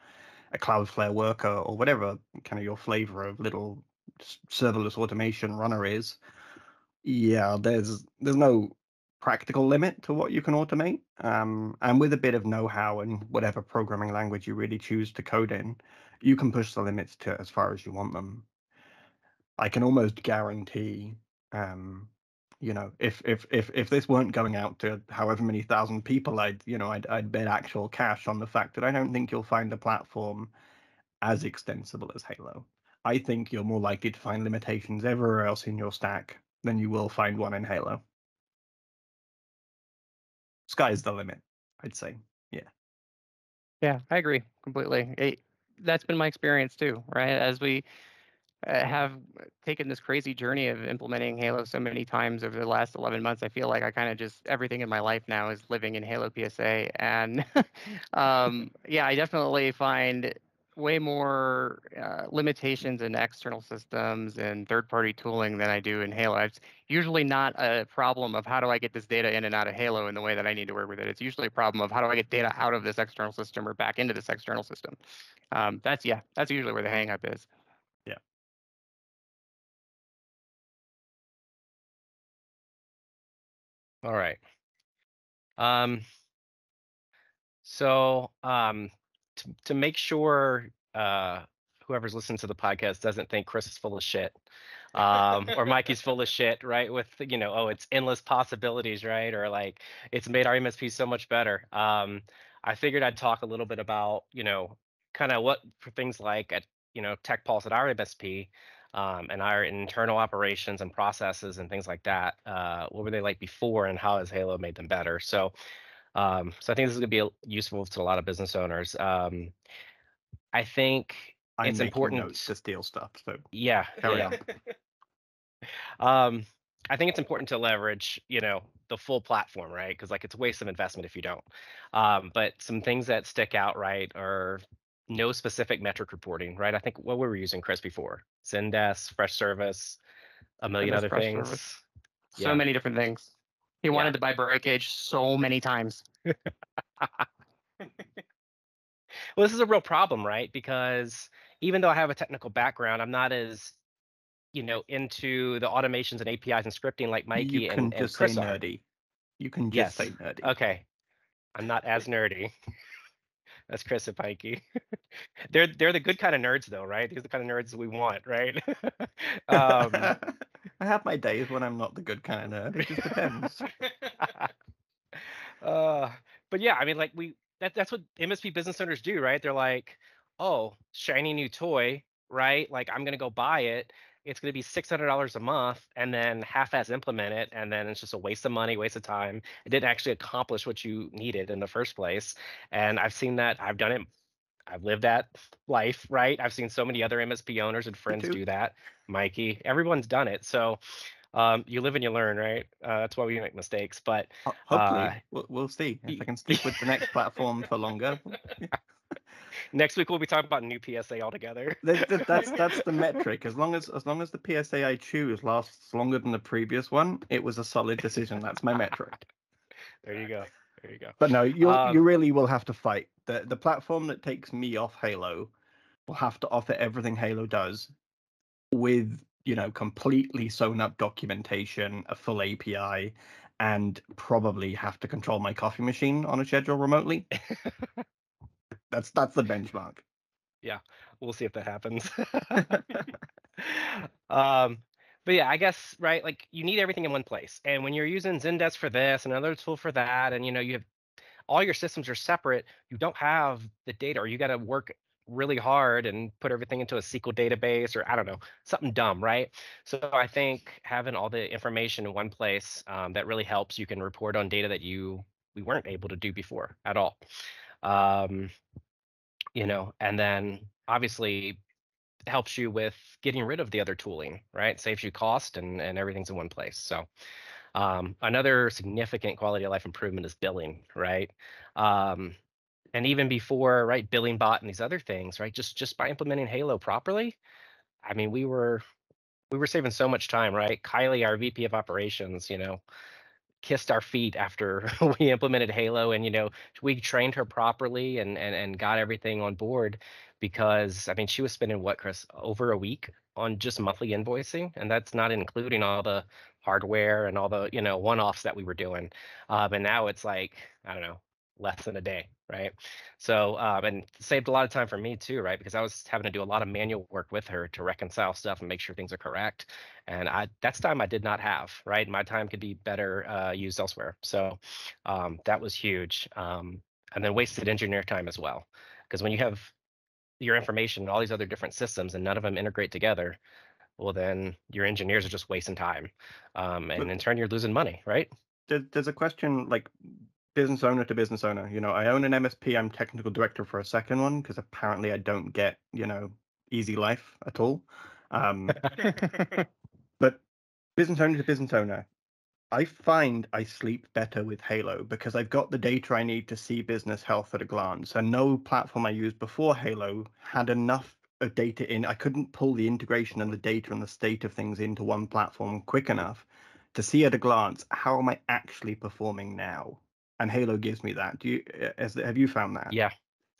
a Cloudflare worker or whatever kind of your flavor of little serverless automation runner is. Yeah, there's there's no practical limit to what you can automate. Um, and with a bit of know-how and whatever programming language you really choose to code in, you can push the limits to as far as you want them. I can almost guarantee, um, you know, if if if if this weren't going out to however many thousand people, I'd you know I'd I'd bet actual cash on the fact that I don't think you'll find a platform as extensible as Halo. I think you're more likely to find limitations everywhere else in your stack than you will find one in Halo. Sky's the limit, I'd say. Yeah. Yeah, I agree completely. It, that's been my experience too, right? As we have taken this crazy journey of implementing Halo so many times over the last 11 months, I feel like I kind of just everything in my life now is living in Halo PSA. And um, yeah, I definitely find way more uh, limitations in external systems and third-party tooling than I do in Halo. It's usually not a problem of how do I get this data in and out of Halo in the way that I need to work with it. It's usually a problem of how do I get data out of this external system or back into this external system. Um, that's yeah, that's usually where the hangup is. All right. Um, so um, to, to make sure uh, whoever's listening to the podcast doesn't think Chris is full of shit um, or Mikey's full of shit, right? With you know, oh, it's endless possibilities, right? Or like it's made our MSP so much better. Um, I figured I'd talk a little bit about you know, kind of what for things like at you know Tech Pulse at our MSP. Um, and our internal operations and processes and things like that. Uh, what were they like before, and how has Halo made them better? So, um, so I think this is going to be useful to a lot of business owners. Um, I think I'm it's important. notes to steal stuff. So Yeah, yeah. um, I think it's important to leverage, you know, the full platform, right? Because like it's a waste of investment if you don't. Um, but some things that stick out, right, are no specific metric reporting, right? I think what we were we using, Chris, before? Zendesk, Fresh Service, a million Zendesk, other Fresh things. Service. So Yeah. many different things. He Yeah. wanted to buy breakage so many times. Well, this is a real problem, right? Because even though I have a technical background, I'm not as, you know, into the automations and APIs and scripting like Mikey you can and, and just say Chris are. nerdy. You can just Yes. say nerdy. Okay. I'm not as nerdy. That's Chris and Mikey. they're they're the good kind of nerds though, right? These are the kind of nerds we want, right? um, I have my days when I'm not the good kind of nerd. It just depends. uh, but yeah, I mean, like we that that's what MSP business owners do, right? They're like, oh, shiny new toy, right? Like I'm gonna go buy it. It's gonna be six hundred dollars a month, and then half-ass implement it, and then it's just a waste of money, waste of time. It didn't actually accomplish what you needed in the first place. And I've seen that. I've done it. I've lived that life, right? I've seen so many other MSP owners and friends do that. Mikey, everyone's done it. So um, you live and you learn, right? Uh, that's why we make mistakes. But Hopefully, Uh, we'll, we'll see if I can stick with the next platform for longer. next week we'll be talking about new PSA altogether. Th- th- That's that's the metric. As long as as long as the PSA I choose lasts longer than the previous one, it was a solid decision. That's my metric. there you go. There you go. But no, you Um, you really will have to fight. The the platform that takes me off Halo will have to offer everything Halo does with, you know, completely sewn up documentation, a full API, and probably have to control my coffee machine on a schedule remotely. That's that's the benchmark. Yeah, we'll see if that happens. um, but yeah, I guess right. Like you need everything in one place, and when you're using Zendesk for this, and another tool for that, and you know you have all your systems are separate, you don't have the data, or you got to work really hard and put everything into a SQL database or I don't know, something dumb, right? So I think having all the information in one place um, that really helps. You can report on data that you we weren't able to do before at all. Um, you know, and then obviously helps you with getting rid of the other tooling, right? Saves you cost and and everything's in one place. So um, another significant quality of life improvement is billing, right? Um, and even before, right, billing bot and these other things, right? Just just by implementing Halo properly, I mean, we were we were saving so much time, right? Kylie, our VP of operations, you know, kissed our feet after we implemented Halo, and you know, we trained her properly and and and got everything on board because I mean, she was spending what, Chris, over a week on just monthly invoicing, and that's not including all the hardware and all the you know one-offs that we were doing. Uh, but now it's like I don't know, less than a day, right? So um, and saved a lot of time for me too, right? Because I was having to do a lot of manual work with her to reconcile stuff and make sure things are correct. And I that's time I did not have, right? My time could be better uh, used elsewhere. So um, that was huge. Um, and then wasted engineer time as well, because when you have your information in all these other different systems and none of them integrate together, well then your engineers are just wasting time, um, and in turn you're losing money, right? There's a question like business owner to business owner. You know, I own an MSP. I'm technical director for a second one because apparently I don't get you know easy life at all. Um, but business owner to business owner, I find I sleep better with Halo because I've got the data I need to see business health at a glance. And no platform I used before Halo had enough of data in. I couldn't pull the integration and the data and the state of things into one platform quick enough to see at a glance how am I actually performing now. And Halo gives me that. Do you as have you found that? Yeah,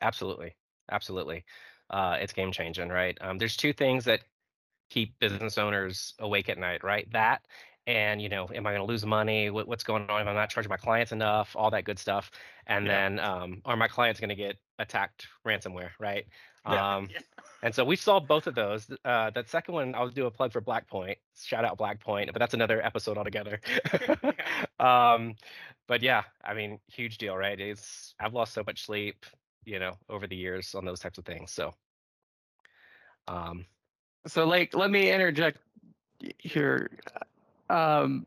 absolutely, absolutely. Uh, it's game changing, right? Um, there's two things that keep business owners awake at night, right? That and you know, am I going to lose money? What, what's going on if I'm not charging my clients enough? All that good stuff. And Yeah. then, um, are my clients going to get attacked ransomware, right? Yeah. Um, and so we saw both of those. Uh, that second one, I'll do a plug for Blackpoint. Shout out Blackpoint, but that's another episode altogether. um, but yeah, I mean, huge deal, right? It's I've lost so much sleep, you know, over the years on those types of things. So, um, So, like, let me interject here. Um,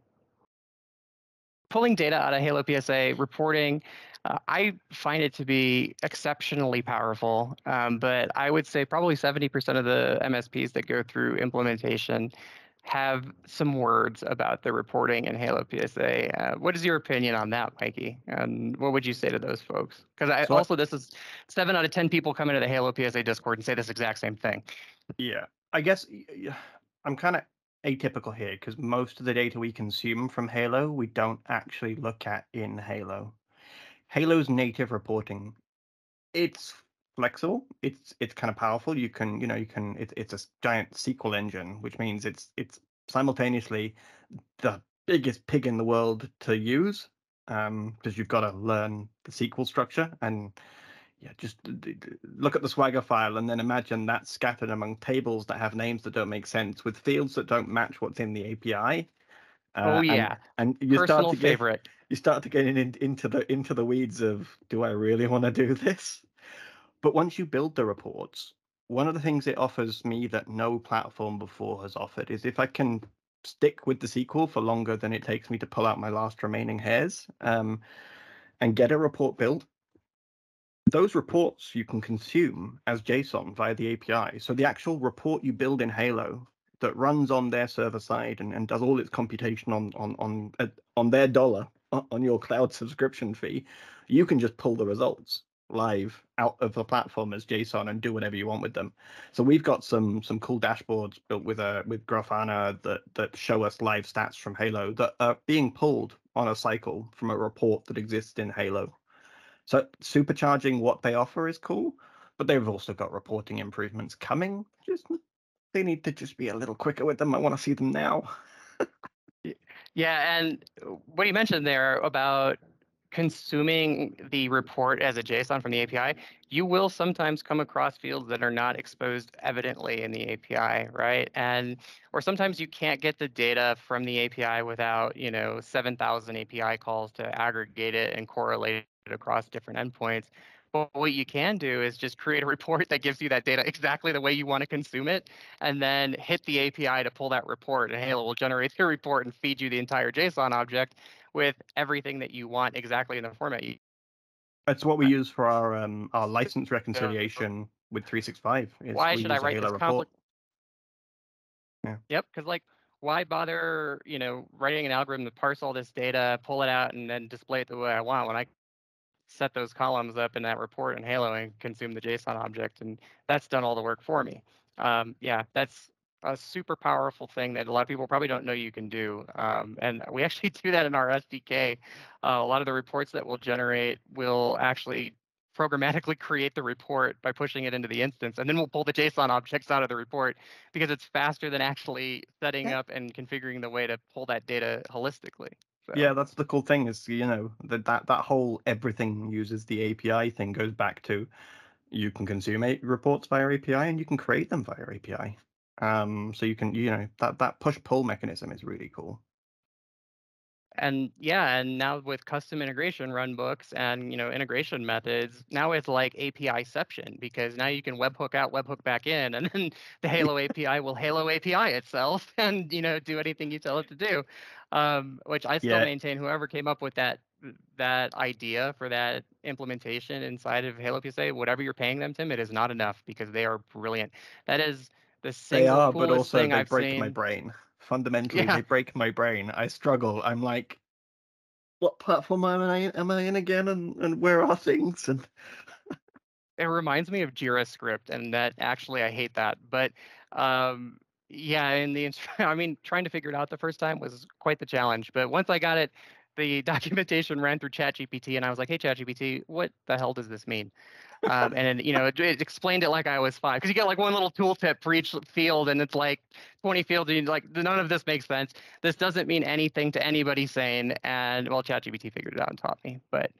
pulling data out of Halo PSA, reporting, uh, I find it to be exceptionally powerful. Um, but I would say probably 70% of the MSPs that go through implementation have some words about the reporting in Halo PSA. Uh, what is your opinion on that, Mikey? And what would you say to those folks? Because I So also, this is seven out of 10 people come into the Halo PSA Discord and say this exact same thing. Yeah, I guess I'm kind of atypical here because most of the data we consume from Halo we don't actually look at in Halo. Halo's native reporting, it's flexible. It's it's kind of powerful. You can you know you can it's it's a giant SQL engine, which means it's it's simultaneously the biggest pig in the world to use because you've got to learn the SQL structure and yeah, just look at the Swagger file and then imagine that scattered among tables that have names that don't make sense with fields that don't match what's in the API. Uh, oh and- yeah, and, you start personal to get favorite. You start to get in, into the into the weeds of do I really want to do this? But once you build the reports, one of the things it offers me that no platform before has offered is if I can stick with the SQL for longer than it takes me to pull out my last remaining hairs um, and get a report built, those reports you can consume as JSON via the API. So the actual report you build in Halo that runs on their server side and, and does all its computation on on on uh, on their dollar on your cloud subscription fee, you can just pull the results live out of the platform as JSON and do whatever you want with them. So we've got some some cool dashboards built with a with Grafana that that show us live stats from Halo that are being pulled on a cycle from a report that exists in Halo. So supercharging what they offer is cool, but they've also got reporting improvements coming. Just they need to just be a little quicker with them. I want to see them now. Yeah, and uh, what you mentioned there about consuming the report as a JSON from the API, you will sometimes come across fields that are not exposed evidently in the API, right? And or sometimes you can't get the data from the API without, you know, 7,000 API calls to aggregate it and correlate it across different endpoints. But what you can do is just create a report that gives you that data exactly the way you want to consume it, and then hit the API to pull that report, and Halo will generate the report and feed you the entire JSON object with everything that you want exactly in the format you. That's what we use for our um, our license reconciliation with 365. is Why should I write Halo this report. Yeah. Yep, because like, why bother, you know, writing an algorithm to parse all this data, pull it out, and then display it the way I want when I set those columns up in that report in Halo and consume the JSON object, and that's done all the work for me. Um, yeah, that's a super powerful thing that a lot of people probably don't know you can do. Um, and we actually do that in our SDK. Uh, a lot of the reports that we'll generate will actually programmatically create the report by pushing it into the instance, and then we'll pull the JSON objects out of the report because it's faster than actually setting up and configuring the way to pull that data holistically. So, Yeah, that's the cool thing is you know that that that whole everything uses the API thing goes back to you can consume reports via API and you can create them via API. Um, so you can you know that that push pull mechanism is really cool. And yeah, and now with custom integration runbooks and you know integration methods, now it's like APIception because now you can webhook out, webhook back in, and then the Halo API will Halo API itself and you know do anything you tell it to do. Um, which I still Yeah. maintain whoever came up with that that idea for that implementation inside of Halo PSA, whatever you're paying them, Tim, it is not enough because they are brilliant. That is the They single are, but also thing they I've break seen. my brain. Fundamentally, Yeah. they break my brain. I struggle. I'm like, what platform am I am I in again, and and where are things? And it reminds me of Jira script, and that actually I hate that. But um, yeah, in the I mean, trying to figure it out the first time was quite the challenge. But once I got it, the documentation ran through ChatGPT, and I was like, "Hey, ChatGPT, what the hell does this mean?" Um, and you know, it, it explained it like I was five, because you get like one little tooltip for each field, and it's like 20 fields, and you're like none of this makes sense. This doesn't mean anything to anybody sane. And well, ChatGPT figured it out and taught me. But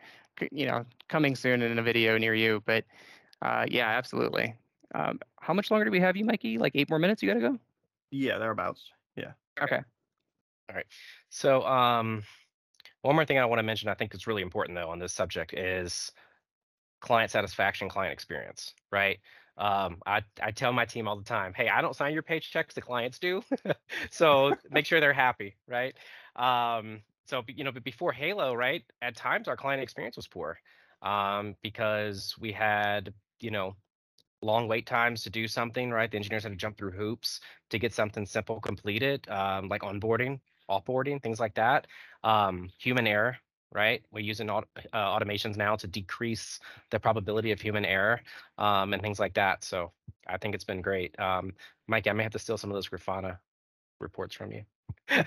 you know, coming soon in a video near you. But uh, yeah, absolutely. Um, how much longer do we have you, Mikey? Like eight more minutes? You gotta go. yeah, thereabouts. Yeah. Okay. All right. So, um, one more thing I want to mention, I think is really important though on this subject is client satisfaction, client experience, right? Um, I, I tell my team all the time, hey, I don't sign your paychecks, the clients do. so make sure they're happy, right? Um, so, you know, but before Halo, right, at times our client experience was poor um, because we had, you know, long wait times to do something, right? The engineers had to jump through hoops to get something simple completed, um, like onboarding, offboarding, things like that. Um, human error, right? We're using aut- uh, automations now to decrease the probability of human error um, and things like that. So I think it's been great. Um, Mike, I may have to steal some of those Grafana reports from you.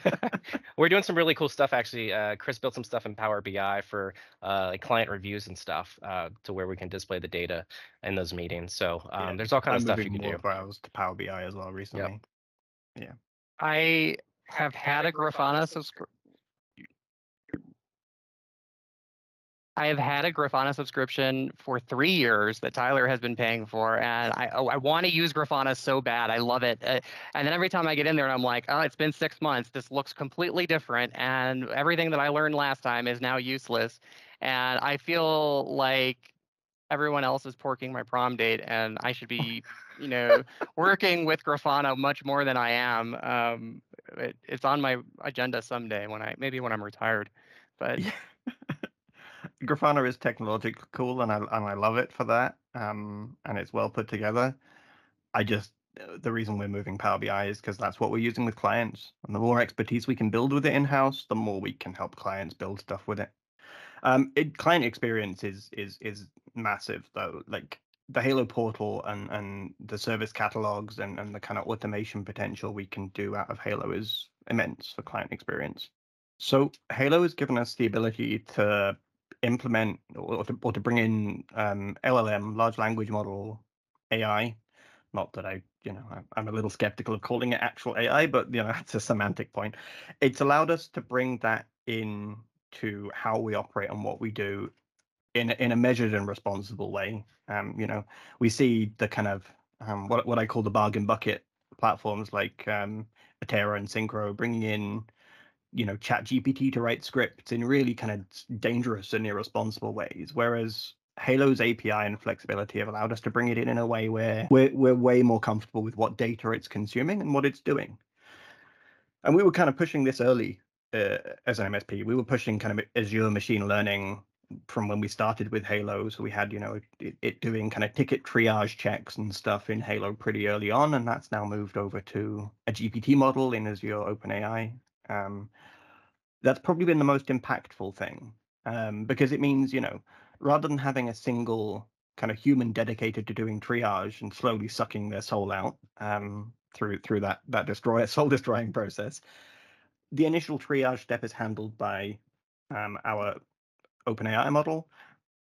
We're doing some really cool stuff actually. Uh, Chris built some stuff in Power BI for uh, like client reviews and stuff uh, to where we can display the data in those meetings. So um, Yeah, there's all kind I'm of stuff you moving can more do. browse to Power BI as well recently. Yeah. I have had a Grafana subscription. I have had a Grafana subscription for three years that Tyler has been paying for, and I oh, I want to use Grafana so bad. I love it, uh, and then every time I get in there, and I'm like, oh, it's been six months. This looks completely different, and everything that I learned last time is now useless, and I feel like everyone else is porking my prom date, and I should be, you know, working with Grafana much more than I am. Um, it, it's on my agenda someday when I maybe when I'm retired, but. Grafana is technologically cool, and I and I love it for that. Um, and it's well put together. I just uh, the reason we're moving Power BI is because that's what we're using with clients, and the more expertise we can build with it in house, the more we can help clients build stuff with it. Um, it client experience is is is massive though. Like the Halo portal and and the service catalogs and and the kind of automation potential we can do out of Halo is immense for client experience. So Halo has given us the ability to implement or to, or to bring in um, LLM, large language model AI. Not that I, you know, I'm- a little skeptical of calling it actual AI, but you know, that's a semantic point. It's allowed us to bring that in to how we operate and what we do in in a measured and responsible way. Um, you know, we see the kind of um, what what I call the bargain bucket platforms like um, Atera and Syncro bringing in you know chat gpt to write scripts in really kind of dangerous and irresponsible ways whereas Halo's API and flexibility have allowed us to bring it in in a way where we're, we're way more comfortable with what data it's consuming and what it's doing. And we were kind of pushing this early uh, as an MSP. We were pushing kind of Azure machine learning from when we started with Halo. So we had, you know, it, it, doing kind of ticket triage checks and stuff in Halo pretty early on, and that's now moved over to a GPT model in Azure OpenAI. Um, that's probably been the most impactful thing um, because it means, you know, rather than having a single kind of human dedicated to doing triage and slowly sucking their soul out um, through through that that destroy soul destroying process, the initial triage step is handled by um, our OpenAI model,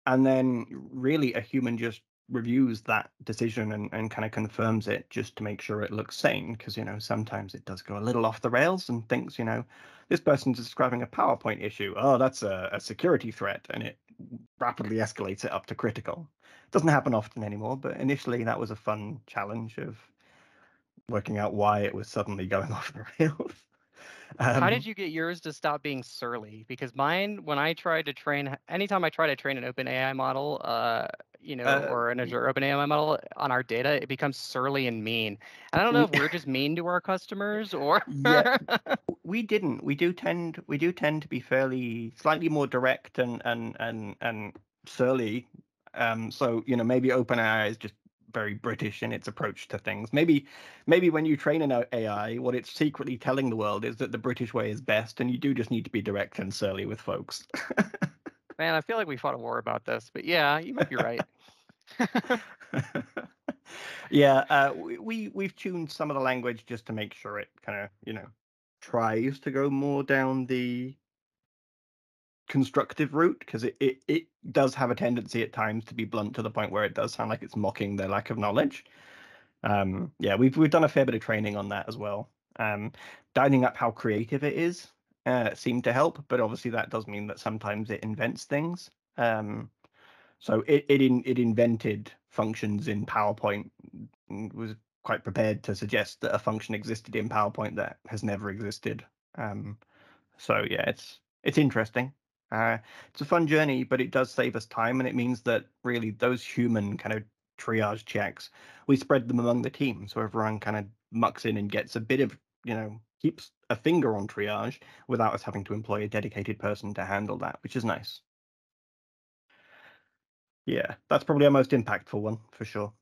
and then really a human just reviews that decision and, and kind of confirms it just to make sure it looks sane because you know sometimes it does go a little off the rails and thinks you know this person's describing a powerpoint issue. Oh that's a, a security threat and it rapidly escalates it up to critical. It doesn't happen often anymore but initially that was a fun challenge of working out why it was suddenly going off the rails. Um, How did you get yours to stop being surly? Because mine, when I tried to train, anytime I try to train an open AI model, uh, you know, uh, or an Azure open AI model on our data, it becomes surly and mean. And I don't know if we're just mean to our customers or. yeah, we didn't. We do tend, we do tend to be fairly, slightly more direct and and and and surly. Um, so you know, maybe OpenAI is just very British in its approach to things. Maybe, maybe when you train an AI, what it's secretly telling the world is that the British way is best, and you do just need to be direct and surly with folks. Man, I feel like we fought a war about this, but yeah, you might be right. yeah, uh, we we've tuned some of the language just to make sure it kind of you know tries to go more down the constructive route because it, it, it does have a tendency at times to be blunt to the point where it does sound like it's mocking their lack of knowledge. Um, yeah, we've we've done a fair bit of training on that as well. Um, dialing up how creative it is uh, seemed to help, but obviously that does mean that sometimes it invents things. Um, so it it in, it invented functions in PowerPoint was quite prepared to suggest that a function existed in PowerPoint that has never existed. Um, so yeah, it's it's interesting. Uh, it's a fun journey, but it does save us time, and it means that really those human kind of triage checks, we spread them among the team, so everyone kind of mucks in and gets a bit of, you know, keeps a finger on triage without us having to employ a dedicated person to handle that, which is nice. Yeah, that's probably our most impactful one for sure.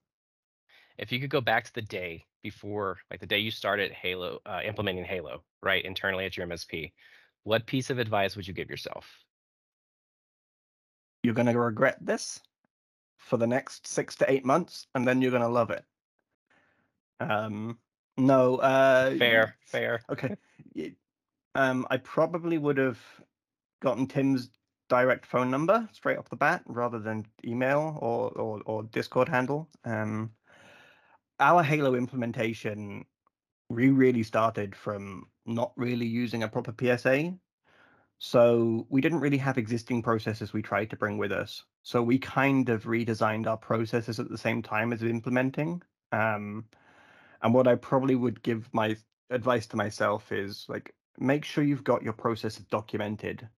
If you could go back to the day before, like the day you started Halo, uh, implementing Halo, right, internally at your MSP, what piece of advice would you give yourself? you're going to regret this for the next six to eight months, and then you're going to love it. Um, no. Uh, fair, fair. Okay. Um, I probably would have gotten Tim's direct phone number straight off the bat rather than email or or, or Discord handle. Um, our Halo implementation, we really started from not really using a proper PSA so we didn't really have existing processes we tried to bring with us. So we kind of redesigned our processes at the same time as implementing. Um, and what I probably would give my advice to myself is like make sure you've got your processes documented.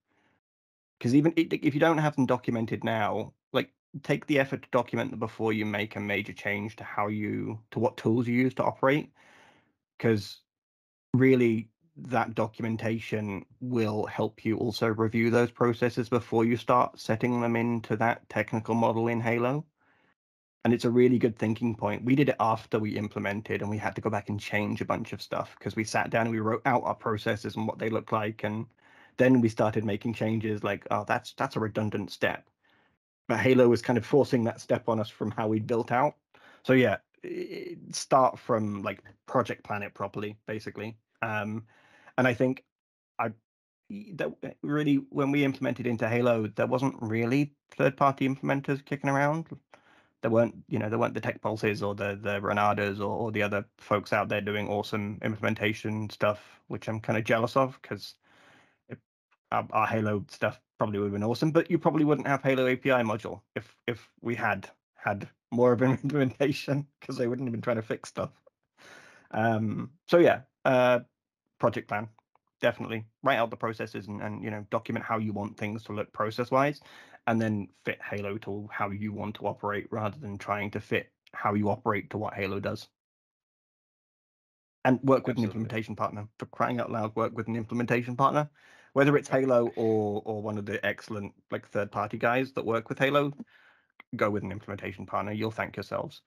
Because even if you don't have them documented now, like take the effort to document them before you make a major change to how you to what tools you use to operate. Because really that documentation will help you also review those processes before you start setting them into that technical model in Halo. And it's a really good thinking point. We did it after we implemented and we had to go back and change a bunch of stuff because we sat down and we wrote out our processes and what they look like. And then we started making changes like, oh, that's that's a redundant step. But Halo was kind of forcing that step on us from how we built out. So yeah, start from like project plan it properly, basically. Um, and I think I that eh, really when we implemented into Halo, there wasn't really third party implementers kicking around. There weren't, you know, there weren't the Tech Pulses or the the Renadas or, or the other folks out there doing awesome implementation stuff, which I'm kind of jealous of because our, our, Halo stuff probably would have been awesome. But you probably wouldn't have Halo API module if if we had had more of an implementation because they wouldn't have been trying to fix stuff. Um, so yeah, uh, project plan definitely write out the processes and, and you know document how you want things to look process wise and then fit Halo to how you want to operate rather than trying to fit how you operate to what Halo does. And work with Absolutely. an implementation partner. For crying out loud, work with an implementation partner. Whether it's Halo or or one of the excellent like third party guys that work with Halo, go with an implementation partner. You'll thank yourselves.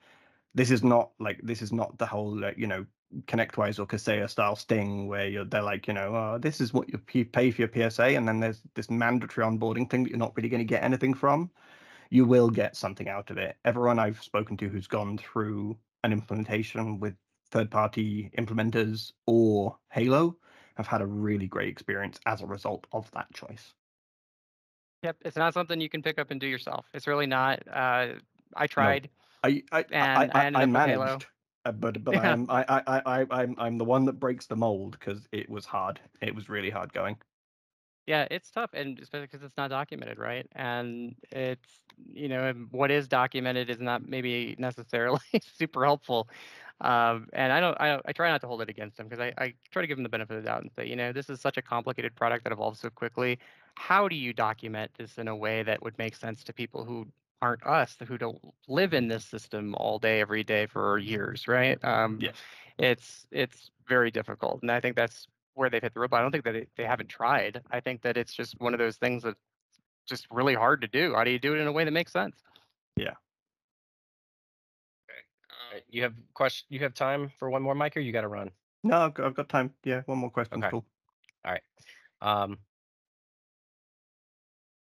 This is not like this is not the whole like, you know ConnectWise or Kaseya style sting where you're they're like you know oh, this is what you pay for your PSA and then there's this mandatory onboarding thing that you're not really going to get anything from. You will get something out of it. Everyone I've spoken to who's gone through an implementation with third party implementers or Halo have had a really great experience as a result of that choice. Yep, it's not something you can pick up and do yourself. It's really not. Uh, I tried. I I I, And I I, I Halo. managed, but but Yeah. I'm I I I I- I'm I'm the one that breaks the mold because it was hard. It was really hard going. Yeah, it's tough, and especially because it's not documented, right? And it's you know what is documented is not maybe necessarily super helpful. Um, and I don't, I, I try not to hold it against them because I, I try to give them the benefit of the doubt and say, you know, this is such a complicated product that evolves so quickly. How do you document this in a way that would make sense to people who aren't us, who don't live in this system all day, every day for years, right? Um, Yeah. It's it's very difficult, and I think that's where they've hit the roadblock. I don't think that it, they haven't tried. I think that it's just one of those things that's just really hard to do. How do you do it in a way that makes sense? Yeah. Uh, You have question. You have time for one more, Mike, or you got to run? No, I've got, I've got time. Yeah, one more question. Okay. Cool. All right um,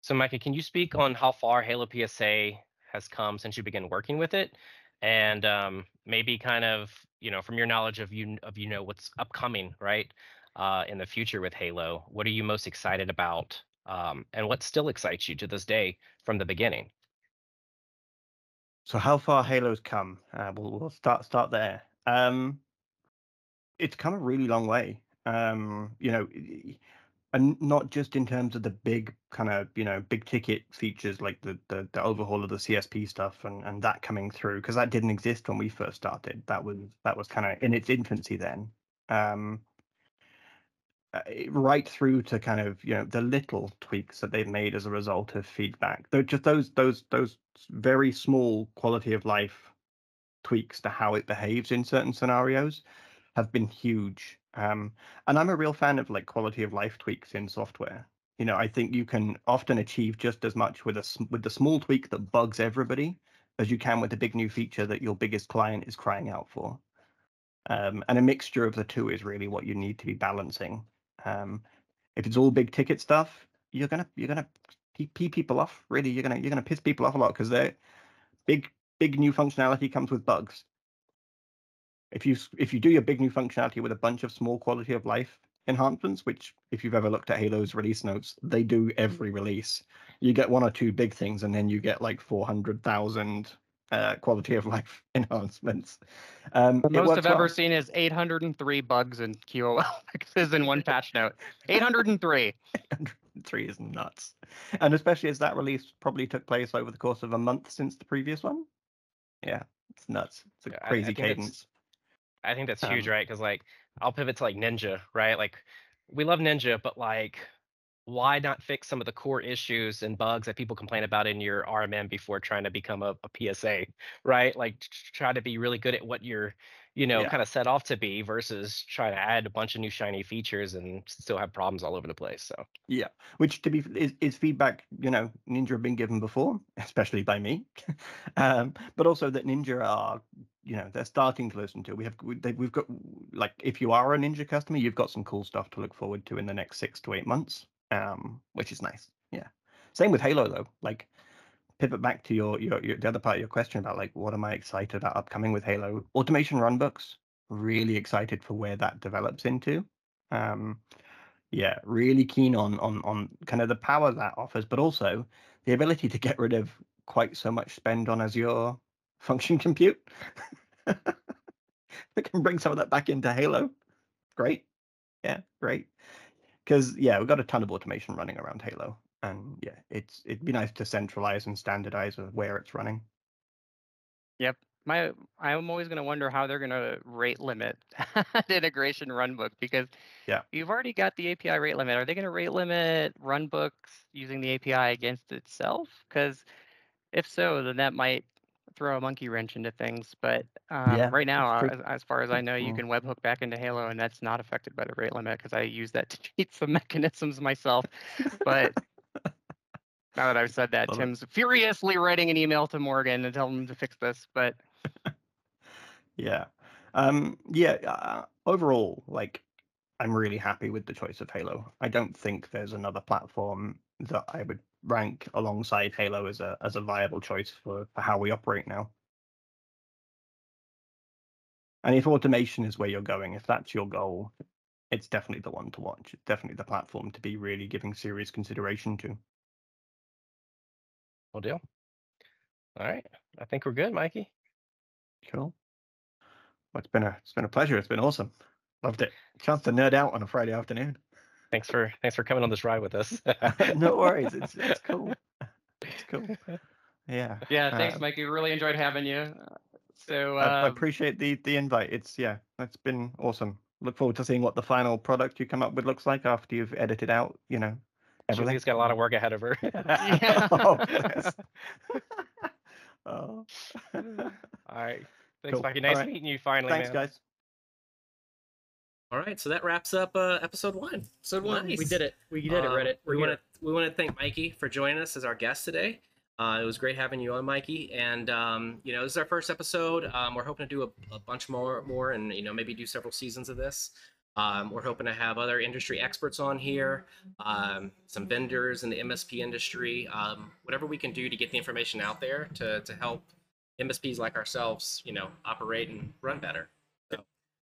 so, Micah, can you speak on how far Halo PSA has come since you began working with it, and um, maybe kind of you know from your knowledge of you of you know what's upcoming, right, uh, in the future with Halo? What are you most excited about, um, and what still excites you to this day from the beginning? So how far Halo's come? Uh, we'll we'll start start there. Um, it's come a really long way. Um, you know, and not just in terms of the big kind of you know big ticket features like the the, the overhaul of the CSP stuff and and that coming through because that didn't exist when we first started. That was that was kind of in its infancy then. Um, uh, right through to kind of you know the little tweaks that they've made as a result of feedback. Though just those those those very small quality of life tweaks to how it behaves in certain scenarios have been huge. Um, and I'm a real fan of like quality of life tweaks in software. You know, I think you can often achieve just as much with a with the small tweak that bugs everybody as you can with the big new feature that your biggest client is crying out for. Um, and a mixture of the two is really what you need to be balancing. Um, if it's all big ticket stuff, you're gonna you're gonna pee, pee people off. Really, you're gonna you're gonna piss people off a lot because they're big big new functionality comes with bugs. If you if you do your big new functionality with a bunch of small quality of life enhancements, which if you've ever looked at Halo's release notes, they do every release. You get one or two big things, and then you get like four hundred thousand uh, quality of life enhancements. Um, The most I've ever seen is 803 bugs in QOL fixes in one patch note. 803. Three is nuts, and especially as that release probably took place over the course of a month since the previous one. Yeah, it's nuts. It's a Yeah, I- I crazy think cadence. I think that's huge, Um, right? Because like I'll pivot to like Ninja, right? Like we love Ninja, but like why not fix some of the core issues and bugs that people complain about in your RMM before trying to become a, a PSA, right? Like try to be really good at what you're, you know, Yeah. kind of set off to be versus try to add a bunch of new shiny features and still have problems all over the place. So Yeah, which to be is, is feedback you know Ninja have been given before, especially by me, um, but also that Ninja are you know they're starting to listen to. We have they, we've got like if you are a Ninja customer, you've got some cool stuff to look forward to in the next six to eight months, um, which is nice. Yeah, same with Halo though. Like pivot back to your, your your the other part of your question about like what am I excited about upcoming with Halo automation runbooks. Really excited for where that develops into. Um, yeah really keen on on on kind of the power that offers but also the ability to get rid of quite so much spend on azure function compute we can bring some of that back into halo great yeah great because yeah we've got a ton of automation running around halo and yeah it's it'd be nice to centralize and standardize where it's running Yep, my I'm always going to wonder how they're going to rate limit the integration runbook because Yeah. you've already got the API rate limit. Are they going to rate limit runbooks using the API against itself? Because if so, then that might throw a monkey wrench into things. But um, Yeah, right now, as, as far as I know, you can webhook back into Halo, and that's not affected by the rate limit because I use that to cheat some mechanisms myself. But now that I've said that, Love it. Tim's furiously writing an email to Morgan and telling him to fix this. But Yeah. Um, yeah, uh, overall, like, I'm really happy with the choice of Halo. I don't think there's another platform that I would rank alongside Halo as a as a viable choice for, for how we operate now. And if automation is where you're going, if that's your goal, it's definitely the one to watch. It's definitely the platform to be really giving serious consideration to. Well, deal. All right. I think we're good, Mikey. Cool. Well, it's been a it's been a pleasure. It's been awesome. Loved it. Chance to nerd out on a Friday afternoon. Thanks for thanks for coming on this ride with us. no worries. It's it's cool. It's cool. Yeah. yeah, thanks, Uh, Mikey. Really enjoyed having you. Uh, So I, I uh, appreciate the the invite. It's yeah, that's been awesome. Look forward to seeing what the final product you come up with looks like after you've edited out, you know, everything. Julie's got a lot of work ahead of her. Yeah. oh, bless. oh. All right. Thanks, Cool. Mikey. Nice right. meeting you finally, Thanks, man. guys. All right, so that wraps up uh, episode one. Episode one, we did it. We did it, Um, Reddit. We We want did to we want to thank Mikey for joining us as our guest today. Uh, it was great having you on, Mikey. And um, you know, this is our first episode. Um, we're hoping to do a, a bunch more, more, and you know, maybe do several seasons of this. Um, we're hoping to have other industry experts on here, um, some vendors in the MSP industry, um, whatever we can do to get the information out there to to help MSPs like ourselves, you know, operate and run better. So,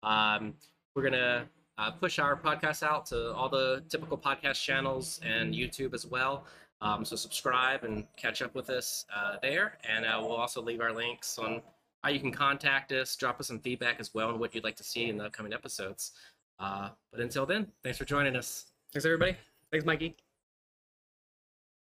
um, we're gonna uh, push our podcast out to all the typical podcast channels and YouTube as well. Um, so subscribe and catch up with us uh, there, and uh, we'll also leave our links on how you can contact us, drop us some feedback as well, and what you'd like to see in the upcoming episodes. Uh, but until then, thanks for joining us. Thanks, everybody. Thanks, Mikey.